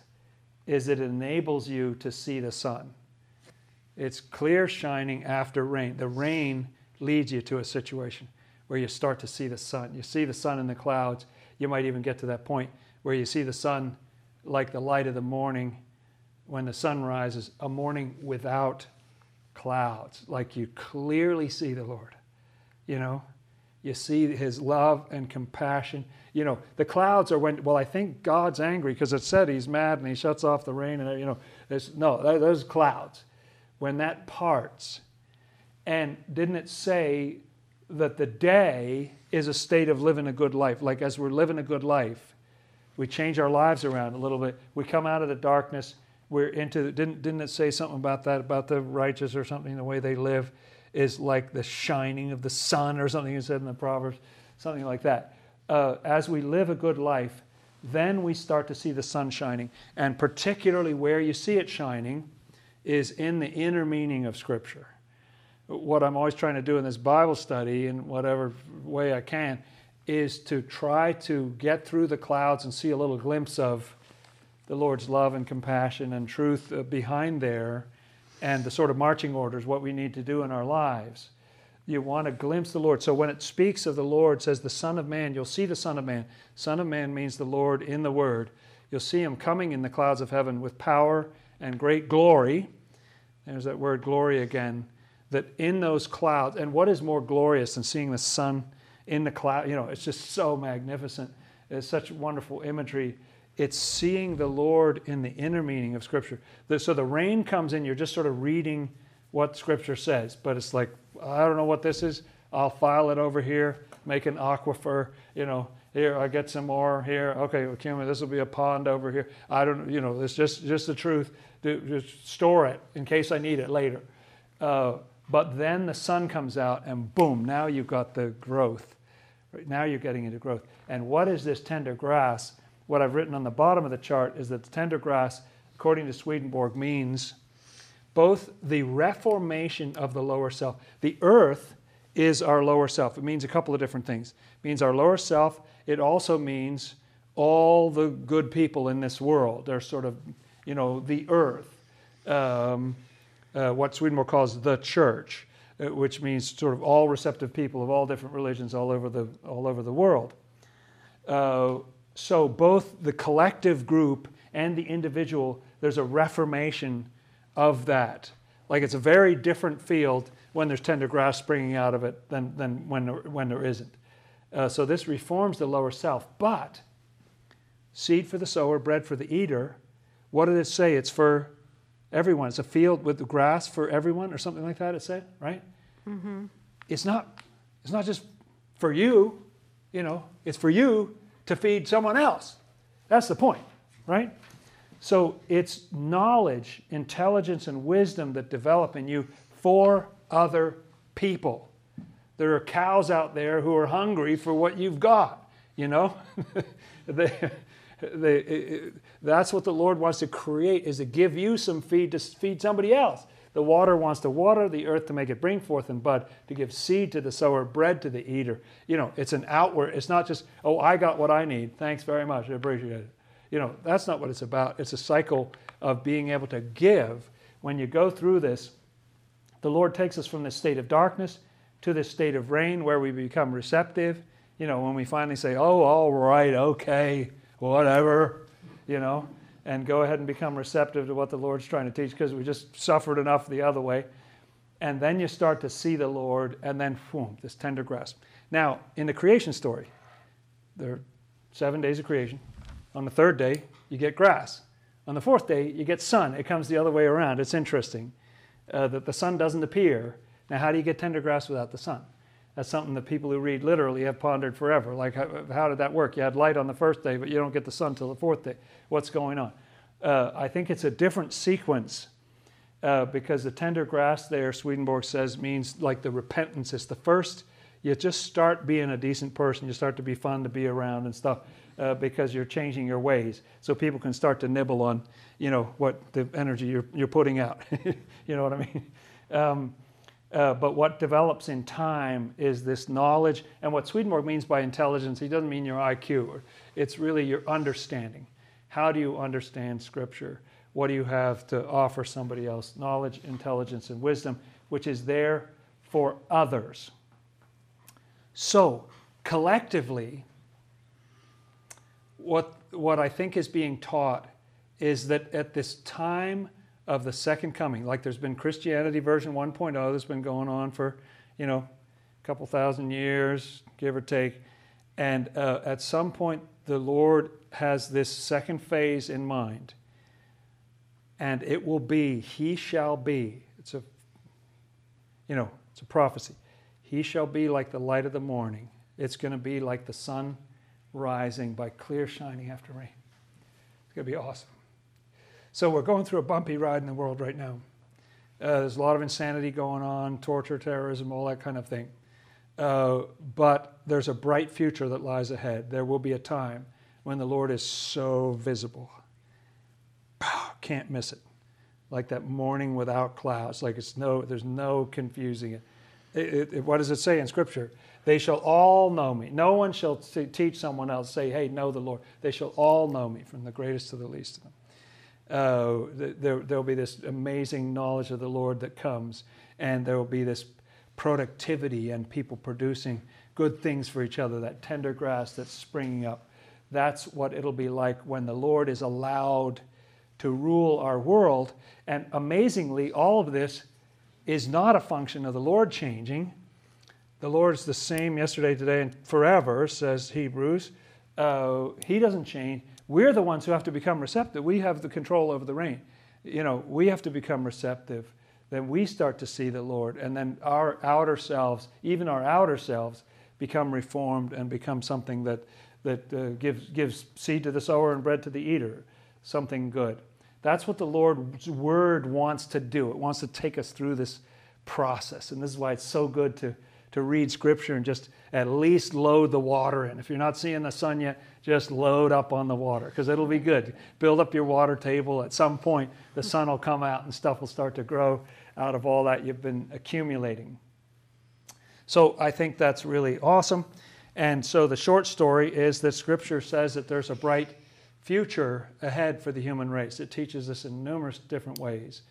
is it enables you to see the sun. It's clear shining after rain. The rain leads you to a situation where you start to see the sun. You see the sun in the clouds. You might even get to that point where you see the sun like the light of the morning when the sun rises, a morning without clouds, like you clearly see the Lord you know you see his love and compassion. You know the clouds are when well i think god's angry because it said he's mad and he shuts off the rain and you know there's no those clouds when that parts. And didn't it say that the day is a state of living a good life? Like as we're living a good life we change our lives around a little bit. We come out of the darkness. We're into didn't didn't it say something about that about the righteous or something the way they live is like the shining of the sun or something you said in the Proverbs, something like that. Uh, as we live a good life, then we start to see the sun shining. And particularly where you see it shining is in the inner meaning of Scripture. What I'm always trying to do in this Bible study, in whatever way I can, is to try to get through the clouds and see a little glimpse of the Lord's love and compassion and truth uh, behind there and the sort of marching orders, what we need to do in our lives. You want to glimpse the Lord. So when it speaks of the Lord, says the Son of Man, you'll see the Son of Man. Son of Man means the Lord in the Word. You'll see him coming in the clouds of heaven with power and great glory. There's that word glory again. That in those clouds, and what is more glorious than seeing the sun in the cloud? You know, it's just so magnificent. It's such wonderful imagery it's seeing the Lord in the inner meaning of Scripture. So the rain comes in, you're just sort of reading what Scripture says, but it's like, I don't know what this is. I'll file it over here, make an aquifer, you know, here I get some more here. Okay, Kim, this will be a pond over here. I don't, you know, it's just just the truth. Just store it in case I need it later. Uh, but then the sun comes out, and boom! Now you've got the growth. Now you're getting into growth. And what is this tender grass? What I've written on the bottom of the chart is that the tender grass, according to Swedenborg, means both the reformation of the lower self. The earth is our lower self. It means a couple of different things. It means our lower self. It also means all the good people in this world. They're sort of, you know, the earth. Um, uh, what Swedenborg calls the church, uh, which means sort of all receptive people of all different religions all over the all over the world. Uh, so both the collective group and the individual, there's a reformation of that. Like it's a very different field when there's tender grass springing out of it than, than when, there, when there isn't. Uh, so this reforms the lower self. But seed for the sower, bread for the eater. What did it say? It's for everyone. It's a field with the grass for everyone, or something like that. It said, right? Mm-hmm. It's not. It's not just for you. You know, it's for you to feed someone else. That's the point, right? So it's knowledge, intelligence, and wisdom that develop in you for other people. There are cows out there who are hungry for what you've got, you know? they, they, it, that's what the Lord wants to create is to give you some feed to feed somebody else. The water wants to water the earth to make it bring forth and bud, to give seed to the sower, bread to the eater. You know, it's an outward, it's not just, oh, I got what I need. Thanks very much. I appreciate it. You know, that's not what it's about. It's a cycle of being able to give. When you go through this, the Lord takes us from this state of darkness to this state of rain where we become receptive. You know, when we finally say, oh, all right, okay, whatever, you know, and go ahead and become receptive to what the Lord's trying to teach because we just suffered enough the other way. And then you start to see the Lord, and then, boom, this tender grasp. Now, in the creation story, there are seven days of creation. On the third day, you get grass. On the fourth day, you get sun. It comes the other way around. It's interesting uh, that the sun doesn't appear. Now, how do you get tender grass without the sun? That's something that people who read literally have pondered forever. Like, how, how, did that work? You had light on the first day, but you don't get the sun till the fourth day. What's going on? Uh, I think it's a different sequence uh, because the tender grass there, Swedenborg says, means like the repentance. It's the first, you just start being a decent person. You start to be fun to be around and stuff uh, because you're changing your ways. So people can start to nibble on, you know, what the energy you're, you're putting out. you know what I mean? Um, uh, but what develops in time is this knowledge. And what Swedenborg means by intelligence, he doesn't mean your IQ. It's really your understanding. How do you understand Scripture? What do you have to offer somebody else? Knowledge, intelligence, and wisdom, which is there for others. So, collectively, what, what I think is being taught is that at this time of the second coming. Like there's been Christianity version 1.0 that's been going on for, you know, a couple thousand years, give or take. And uh, at some point, the Lord has this second phase in mind. And it will be, He shall be. It's a, you know, it's a prophecy. He shall be like the light of the morning. It's going to be like the sun rising by clear shining after rain. It's going to be awesome. So we're going through a bumpy ride in the world right now. Uh, there's a lot of insanity going on, torture, terrorism, all that kind of thing. Uh, but there's a bright future that lies ahead. There will be a time when the Lord is so visible. Can't miss it. Like that morning without clouds. Like it's no, there's no confusing it. It, it, what does it say in Scripture? They shall all know me. No one shall t- teach someone else, say, hey, know the Lord. They shall all know me, from the greatest to the least of them uh, there, there'll be this amazing knowledge of the Lord that comes, and there will be this productivity and people producing good things for each other, that tender grass that's springing up. That's what it'll be like when the Lord is allowed to rule our world. And amazingly, all of this is not a function of the Lord changing. The Lord is the same yesterday, today, and forever, says Hebrews. Uh, he doesn't change. We're the ones who have to become receptive. We have the control over the rain. You know, we have to become receptive. Then we start to see the Lord, and then our outer selves, even our outer selves, become reformed and become something that that uh, gives gives seed to the sower and bread to the eater, something good. That's what the Lord's word wants to do. It wants to take us through this process, and this is why it's so good to to read Scripture and just at least load the water in. If you're not seeing the sun yet, just load up on the water because it'll be good. Build up your water table. At some point, the sun will come out and stuff will start to grow out of all that you've been accumulating. So I think that's really awesome. And so the short story is that Scripture says that there's a bright future ahead for the human race. It teaches us in numerous different ways.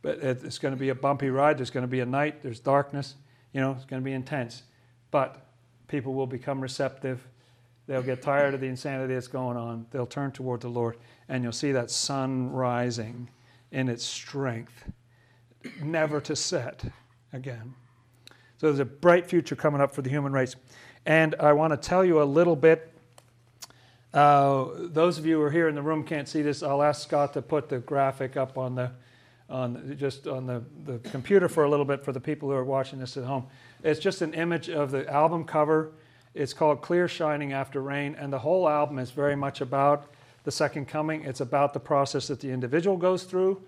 But it's going to be a bumpy ride. There's going to be a night. There's darkness. You know, it's going to be intense. But people will become receptive. They'll get tired of the insanity that's going on. They'll turn toward the Lord, and you'll see that sun rising in its strength, never to set again. So there's a bright future coming up for the human race. And I want to tell you a little bit. Uh, those of you who are here in the room can't see this. I'll ask Scott to put the graphic up on the, on just on the, the computer for a little bit for the people who are watching this at home. It's just an image of the album cover. It's called Clear Shining After Rain, and the whole album is very much about the second coming. It's about the process that the individual goes through.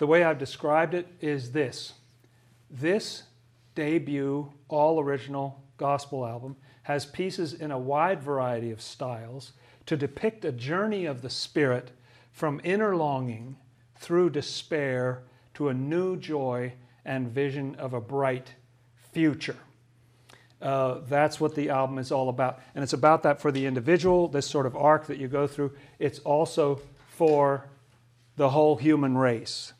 The way I've described it is this this debut, all original gospel album has pieces in a wide variety of styles to depict a journey of the Spirit from inner longing through despair to a new joy and vision of a bright future. Uh, that's what the album is all about. And it's about that for the individual, this sort of arc that you go through. It's also for the whole human race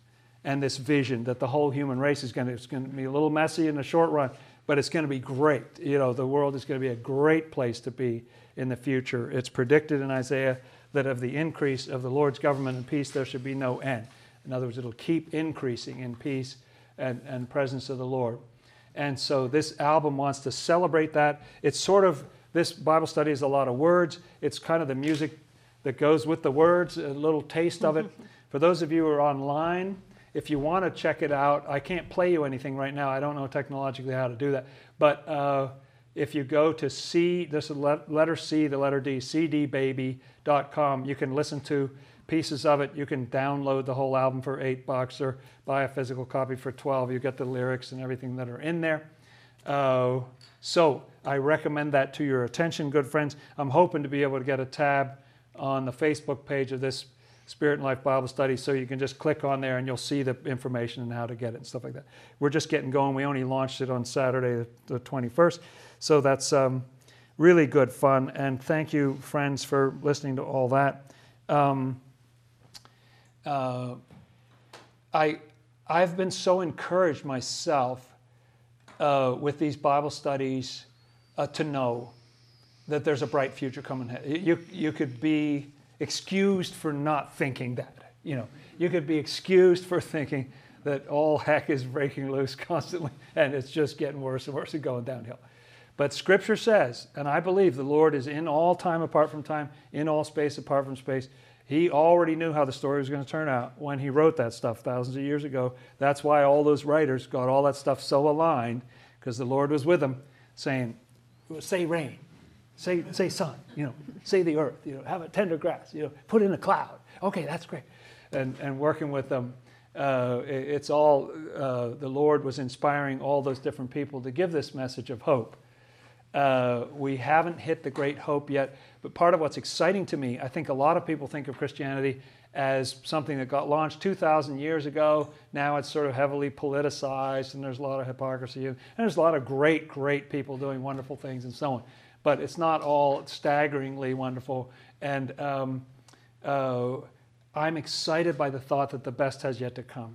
and this vision that the whole human race is going to, it's going to be a little messy in the short run, but it's going to be great. You know, the world is going to be a great place to be in the future. It's predicted in Isaiah that of the increase of the Lord's government and peace, there should be no end. In other words, it'll keep increasing in peace and, and presence of the Lord. And so this album wants to celebrate that. It's sort of, this Bible study is a lot of words. It's kind of the music that goes with the words, a little taste of it. For those of you who are online, if you want to check it out, I can't play you anything right now. I don't know technologically how to do that. But uh, if you go to C, this is letter C, the letter D, cdbaby.com, you can listen to pieces of it. You can download the whole album for eight bucks or buy a physical copy for 12. You get the lyrics and everything that are in there. Uh, so I recommend that to your attention, good friends. I'm hoping to be able to get a tab on the Facebook page of this Spirit and Life Bible study so you can just click on there and you'll see the information and how to get it and stuff like that. We're just getting going. We only launched it on Saturday, the 21st. So that's um, really good fun. And thank you, friends, for listening to all that. Um, uh, I, I've been so encouraged myself uh, with these Bible studies uh, to know that there's a bright future coming ahead. You, you could be excused for not thinking that. You know, you could be excused for thinking that all heck is breaking loose constantly and it's just getting worse and worse and going downhill. But Scripture says, and I believe the Lord is in all time apart from time, in all space apart from space. He already knew how the story was going to turn out when he wrote that stuff thousands of years ago. That's why all those writers got all that stuff so aligned, because the Lord was with them, saying, "Say rain, say say sun, you know, say the earth, you know, have a tender grass, you know, put in a cloud. Okay, that's great." And and working with them, uh, it's all uh, the Lord was inspiring all those different people to give this message of hope uh, we haven't hit the great hope yet. But part of what's exciting to me, I think a lot of people think of Christianity as something that got launched 2,000 years ago. Now it's sort of heavily politicized, and there's a lot of hypocrisy, and there's a lot of great, great people doing wonderful things and so on. But it's not all staggeringly wonderful. And um, uh, I'm excited by the thought that the best has yet to come.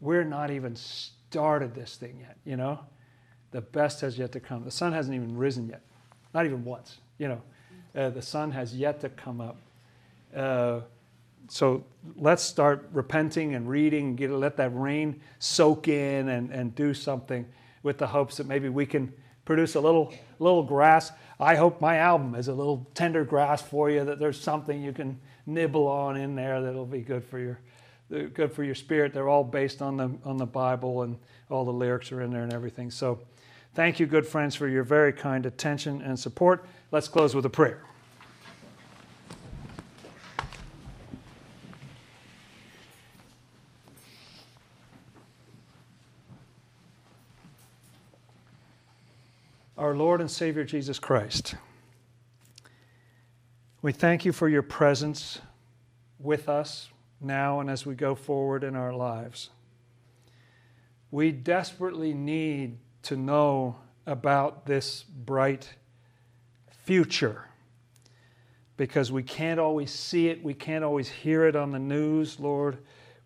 We're not even started this thing yet, you know? The best has yet to come. The sun hasn't even risen yet, not even once. You know, uh, the sun has yet to come up. Uh, so let's start repenting and reading, get, let that rain soak in and, and do something with the hopes that maybe we can produce a little, little grass. I hope my album is a little tender grass for you, that there's something you can nibble on in there that'll be good for your, good for your spirit. They're all based on the, on the Bible and all the lyrics are in there and everything. So Thank you, good friends, for your very kind attention and support. Let's close with a prayer. Our Lord and Savior Jesus Christ, we thank you for your presence with us now and as we go forward in our lives. We desperately need to know about this bright future because we can't always see it, we can't always hear it on the news, Lord.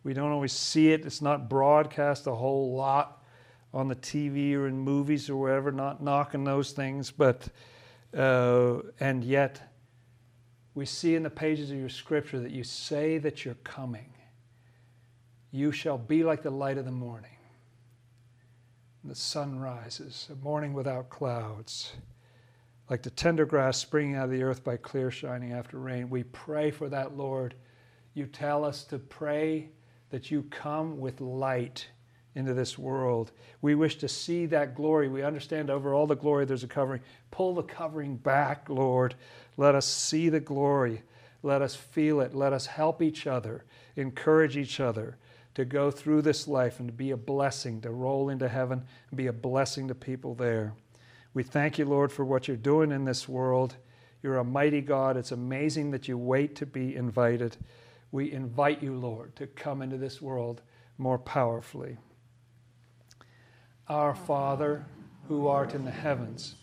We don't always see it. It's not broadcast a whole lot on the TV or in movies or wherever, not knocking those things, but uh, and yet we see in the pages of your scripture that you say that you're coming. You shall be like the light of the morning the sun rises, a morning without clouds. like the tender grass springing out of the earth by clear shining after rain. We pray for that, Lord. You tell us to pray that you come with light into this world. We wish to see that glory. We understand over all the glory there's a covering. Pull the covering back, Lord. Let us see the glory. Let us feel it. Let us help each other, encourage each other to go through this life and to be a blessing, to roll into heaven and be a blessing to people there. We thank you, Lord, for what you're doing in this world. You're a mighty God. It's amazing that you wait to be invited. We invite you, Lord, to come into this world more powerfully. Our Father, who art in the heavens,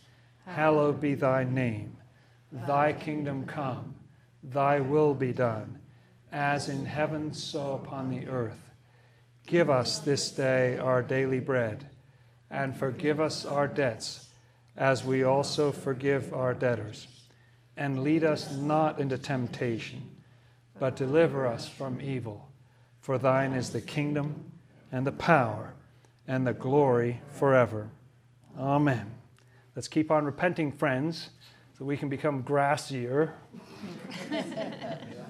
hallowed be thy name. Thy kingdom come, thy will be done, as in heaven, so upon the earth. Give us this day our daily bread, and forgive us our debts, as we also forgive our debtors. And lead us not into temptation, but deliver us from evil. For thine is the kingdom, and the power, and the glory forever. Amen. Let's keep on repenting, friends, so we can become grassier.